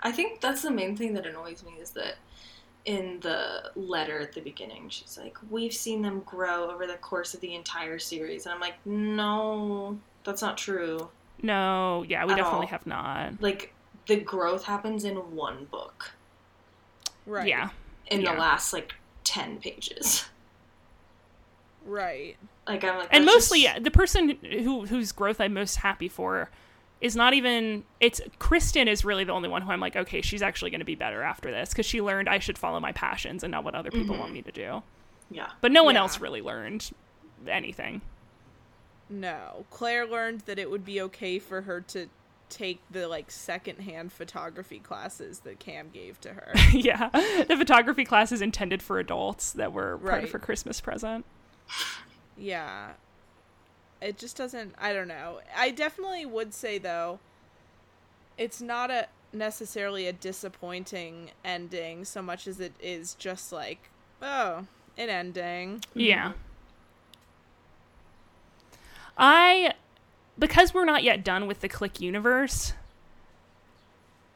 I think that's the main thing that annoys me is that in the letter at the beginning, she's like, We've seen them grow over the course of the entire series. And I'm like, No, that's not true. No, yeah, we definitely all. have not. Like, the growth happens in one book, right. Yeah. in Yeah. the last, like, 10 pages. Right. Like, I'm like, and mostly just- the person who whose growth I'm most happy for is not even it's Kristen is really the only one who I'm like okay she's actually going to be better after this because she learned I should follow my passions and not what other people want mm-hmm. me to do Yeah. but no one Yeah. else really learned anything No. Claire learned that it would be okay for her to take the like secondhand photography classes that Cam gave to her. yeah the photography class is intended for adults that were part of her Christmas present Yeah. It just doesn't I don't know. I definitely would say though it's not a necessarily a disappointing ending so much as it is just like oh, an ending. Yeah. I because we're not yet done with the Clique universe,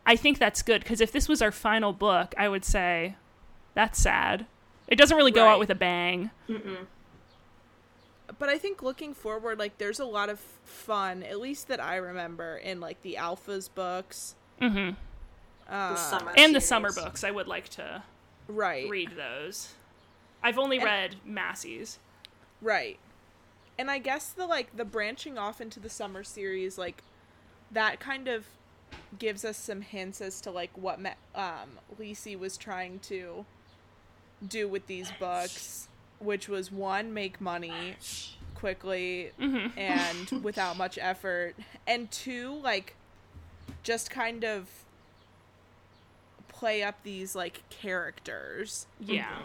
I think that's good because if this was our final book, I would say that's sad. It doesn't really go Right. out with a bang. Mm-mm. But I think looking forward like there's a lot of fun at least that I remember in like the Alphas books. mm-hmm. Uh, The summer And the summer books, I would like to Right. read those. I've only And- read Massie's. Right. And I guess the like the branching off into the summer series like that kind of gives us some hints as to like what me- um Lisi was trying to do with these books, which was one make money quickly Mhm. and without much effort, and two like just kind of play up these like characters Yeah.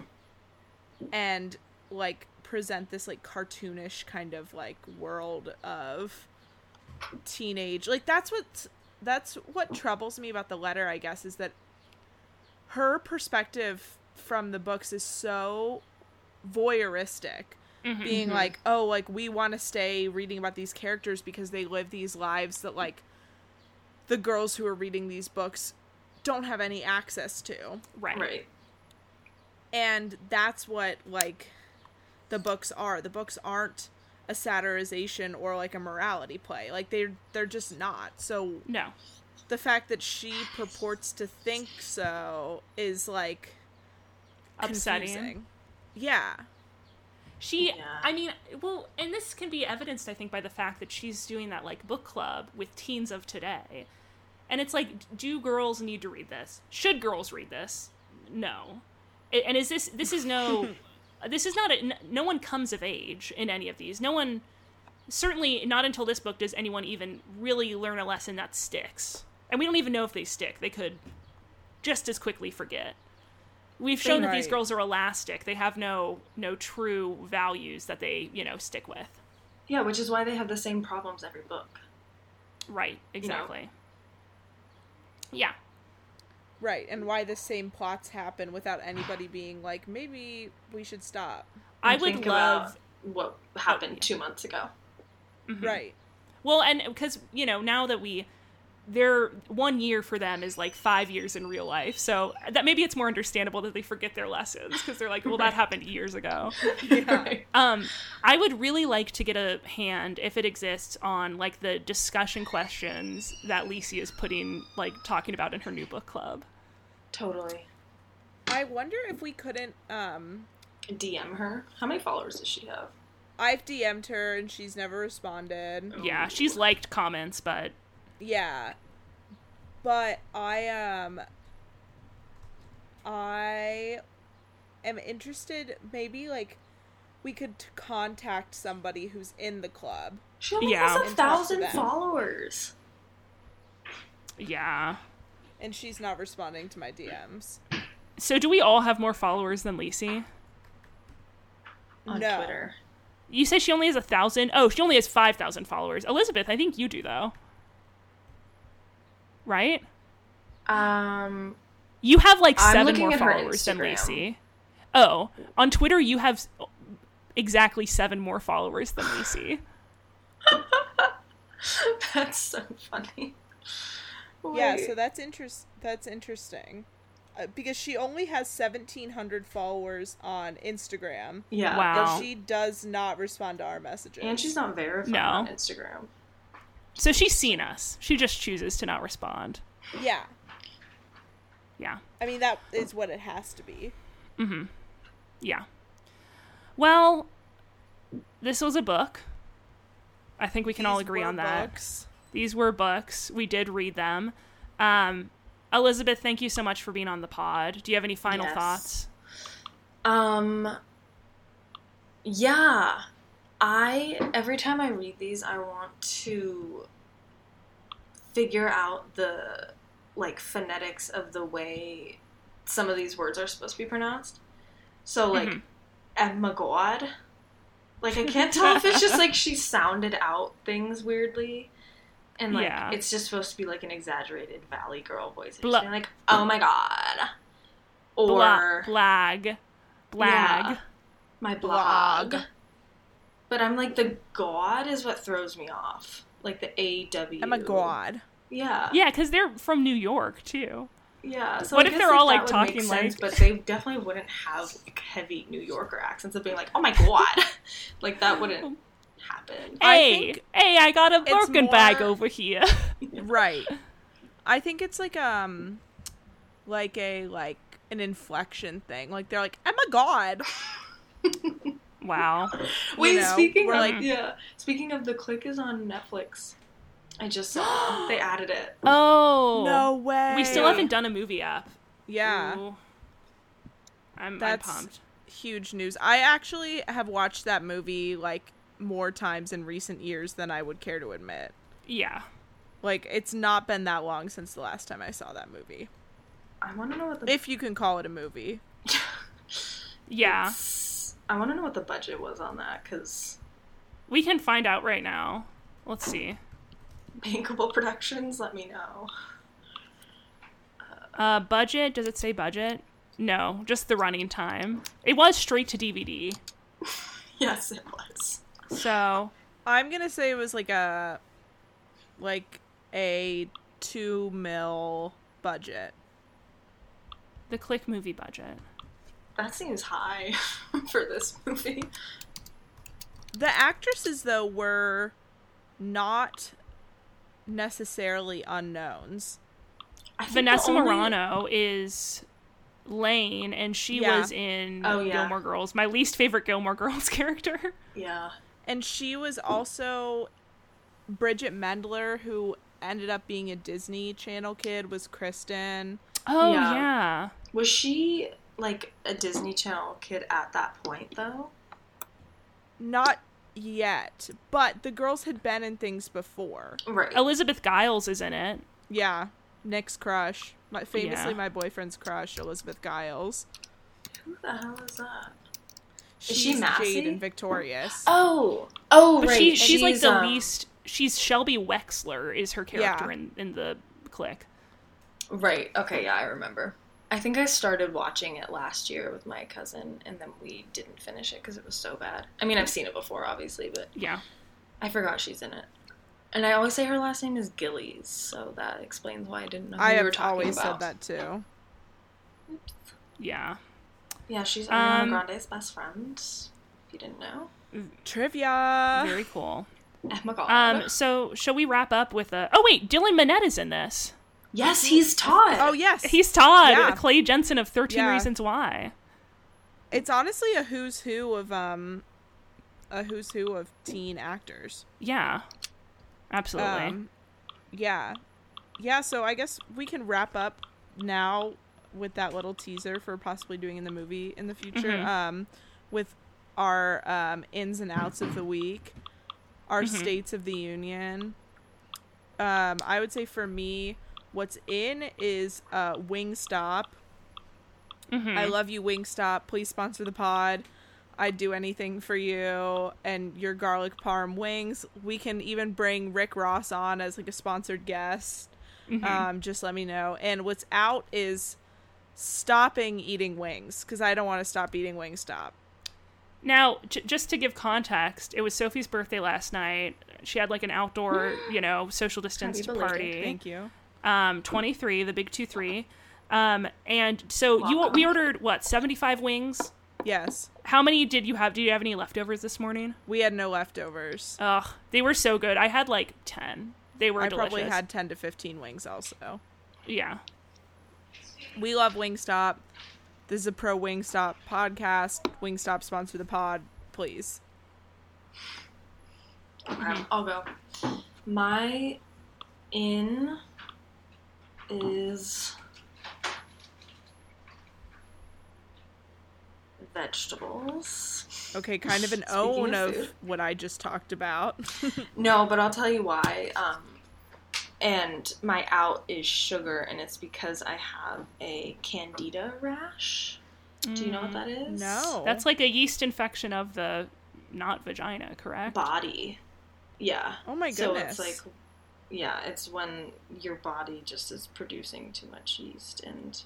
and like present this like cartoonish kind of like world of teenage like that's what that's what troubles me about the letter i guess is that her perspective from the books is so voyeuristic Mhm. being like oh like we want to stay reading about these characters because they live these lives that like the girls who are reading these books don't have any access to Right. Right. and that's what like the books are the books aren't a satirization or like a morality play like they're they're just not so No. the fact that she purports to think so is like Upsetting. confusing. yeah She, Yeah. I mean, well, and this can be evidenced, I think, by the fact that she's doing that like book club with teens of today, and it's like, do girls need to read this? Should girls read this? No. And is this this is no, this is not a, no one comes of age in any of these. No one, certainly not until this book does anyone even really learn a lesson that sticks, and we don't even know if they stick. They could just as quickly forget. We've shown that these girls are elastic. They have no no true values that they, you know, stick with. Yeah, which is why they have the same problems every book. Right, exactly. Yeah. Right, and why the same plots happen without anybody being like, maybe we should stop. I would think love about what happened two months ago. Mhm. Right. Well, and because you know now that we, their one year for them is like five years in real life, so that maybe it's more understandable that they forget their lessons because they're like, well, that happened years ago. Yeah. Right. Um, I would really like to get a hand, if it exists, on like the discussion questions that Lisi is putting, like talking about in her new book club. Totally. I wonder if we couldn't um DM her. How many followers does she have? I've DM'd her and she's never responded. Yeah, she's liked comments, but Yeah. But I um I am interested maybe like we could t- contact somebody who's in the club. She only Yeah. has a And talk to thousand followers. yeah. And she's not responding to my DMs. So do we all have more followers than Lisi? On no. Twitter. You say she only has a thousand? Oh, she only has five thousand followers. Elizabeth, I think you do though. Right? Um, You have like I'm seven more followers than Instagram. Lisi. Oh, on Twitter you have exactly seven more followers than Lisi. that's so funny. Yeah, so that's interest that's interesting. Uh, because she only has 1700 followers on Instagram. yeah. Wow. But she does not respond to our messages. And she's not verified No. on Instagram. So she's seen us. She just chooses to not respond. Yeah. Yeah. I mean that is what it has to be. Mm hmm. Yeah. Well, this was a book. I think we can all agree were on that. books. These were books. We did read them. Um, Elizabeth, thank you so much for being on the pod. Do you have any final Yes. thoughts? Um yeah. I every time I read these I want to figure out the like phonetics of the way some of these words are supposed to be pronounced. So like Mhm. Emma God. Like I can't tell if it's just like she sounded out things weirdly. And like Yeah. it's just supposed to be like an exaggerated valley girl voice. Bla- like, oh my god. Bla- Or blag. Blag. Yeah. my blog. Blog. But I'm like the god is what throws me off. Like the A W. I'm a god. Yeah. Yeah, because they're from New York, too. Yeah. So What I if they're all, like, that would make talking, sense, like- but they definitely wouldn't have like, heavy New Yorker accents of being like, oh my god, like that wouldn't happen. I Hey, think hey, I got a it's Birkin bag over here. Right. I think it's like um like a like an inflection thing. Like they're like, "I'm a god." wow. Wait, know, speaking we're of like- yeah, speaking of the clique is on Netflix. I just saw they added it. Oh. No way. We still haven't done a movie app. Yeah. Ooh. I'm, That's- I'm pumped. Huge news. I actually have watched that movie like more times in recent years than I would care to admit. Yeah. Like it's not been that long since the last time I saw that movie. I want to know what the If you can call it a movie. Yeah. I want to know what the budget was on that because We can find out right now. Let's see. Bankable Productions, let me know. Uh, budget. Does it say budget? No, just the running time. It was straight to DVD. Yes, it was. So, I'm gonna say it was like a like a two mil budget. the clique movie budget. That seems high for this movie. The actresses though were not necessarily unknowns. Vanessa only- Marano is Layne, and she Yeah. was in Oh, yeah. Gilmore Girls. My least favorite Gilmore Girls character. Yeah. And she was also Bridgit Mendler, who ended up being a Disney Channel kid, was Kristen. Oh Yeah. yeah. Was she like a Disney Channel kid at that point though? Not yet, but the girls had been in things before. Right. Elizabeth Giles is in it. Yeah, Nick's crush, my famously Yeah. my boyfriend's crush, Elizabeth Giles. Who the hell is that? She's Is she Massie? Jade and Victorious. Oh. Oh, But right. she, she's, like the um, least. She's Shelby Wexler is her character Yeah. in in the clique. Right. Okay. Yeah, I remember. I think I started watching it last year with my cousin, and then we didn't finish it because it was so bad. I mean, I've seen it before, obviously, but Yeah. I forgot she's in it. And I always say her last name is Gillies, so that explains why I didn't know who I you have were talking always about. said that too. Yeah. Yeah, she's Um, Ariana Grande's best friend. If you didn't know, Trivia. Very cool. oh my god. Um, so shall we wrap up with a? Oh wait, Dylan Minnette is in this. Yes, he's Todd. oh yes, He's Todd, Yeah. Clay Jensen of Thirteen Yeah. Reasons Why. it's honestly a who's who of um, a who's who of teen actors. Yeah, absolutely. Um, yeah, yeah. So I guess we can wrap up now with that little teaser for possibly doing in the movie in the future. Mhm. Um, with our um ins and outs of the week, our Mhm. states of the union. Um, I would say for me, what's in is uh Wingstop. Mhm. I love you, Wingstop. Please sponsor the pod. I'd do anything for you and your garlic parm wings. We can even bring Rick Ross on as like a sponsored guest. Mhm. Um, just let me know. And what's out is stopping eating wings because I don't want to stop eating Wingstop. Now, j- just to give context, it was Sophie's birthday last night. She had like an outdoor, you know, social distanced belated. party. Thank you. Um, 23, the big 2 3. Um, and so you we ordered what, 75 wings? Yes, How many did you have? Did you have any leftovers this morning? we had no leftovers. Ugh, they were so good. I had like 10. They were I delicious. probably had 10 to 15 wings also. Yeah. We love Wingstop. This is a pro Wingstop podcast. Wingstop sponsor the pod, please. Okay, I'll go. My in is vegetables. Okay, kind of an Speaking own of of what I just talked about. No, but I'll tell you why. Um, and my out is sugar, and it's because I have a candida rash. Do you know what that is? no. That's like a yeast infection of the not vagina, correct? body. Yeah. Oh my goodness. So it's like, yeah, it's when your body just is producing too much yeast, and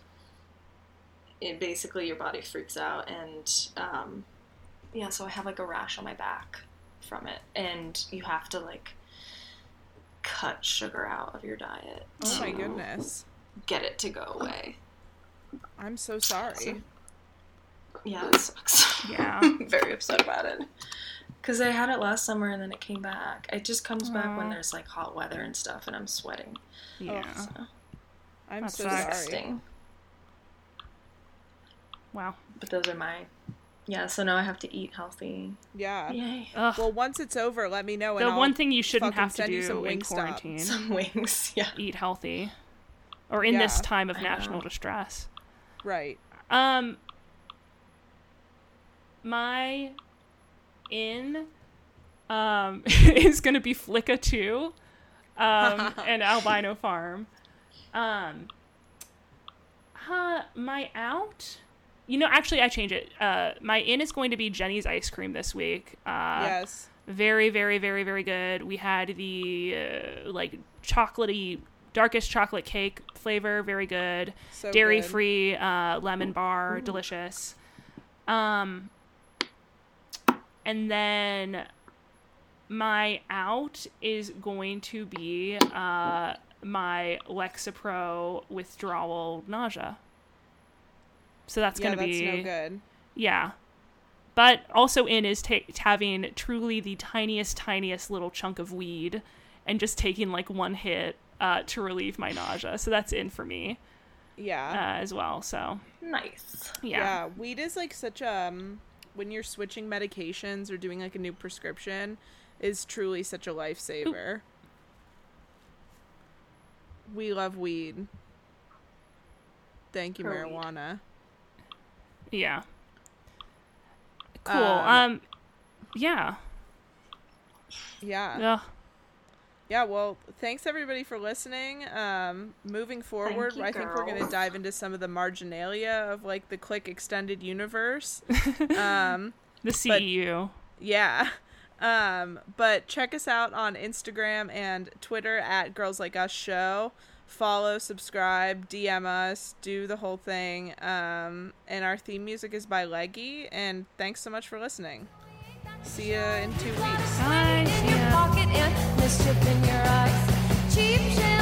it basically your body freaks out, and um, yeah, so I have like a rash on my back from it, and you have to like cut sugar out of your diet. oh my goodness. Get it to go away. I'm so sorry. Yeah, it sucks. Yeah. Very upset about it. Because I had it last summer and then it came back. It just comes back when there's like hot weather and stuff and I'm sweating. Yeah. So, I'm That so sucks. sorry. disgusting. Wow. But those are my. Yeah, so now I have to eat healthy. Yeah. Yay. Ugh. Well, once it's over, let me know. And the I'll one thing you shouldn't have to do some in Wingstop. quarantine: Some wings. Yeah. eat healthy, or in this time of I national know. distress. Right. Um, my in um is gonna be Flicka two, um, and Albino Farm. Um, uh, my out. You know, actually, I change it. Uh, my in is going to be Jeni's ice cream this week. Uh, yes. very very very very good we had the uh, like chocolatey darkest chocolate cake flavor very good So dairy good. free uh, lemon bar delicious um and then my out is going to be uh my lexapro withdrawal nausea so that's yeah, gonna be no good. yeah. But also in is ta- having truly the tiniest, tiniest little chunk of weed and just taking like one hit uh, to relieve my nausea. So that's in for me uh, Yeah. as well. So Nice. yeah. yeah. Weed is like such um when you're switching medications or doing like a new prescription is truly such a lifesaver. We love weed. Thank you, weed. marijuana. Yeah. Cool. Um, Um, yeah. Yeah. Yeah. Yeah, well, thanks everybody for listening. Um, moving forward, you, I think we're going to dive into some of the marginalia of like the Clique extended universe. um, The CEU. yeah. Um, but check us out on Instagram and Twitter at Girls Like Us Show. follow, subscribe, DM us, do the whole thing. Um, and our theme music is by Leggy. And thanks so much for listening. See you in two weeks. Bye mischief in your eyes. Cheap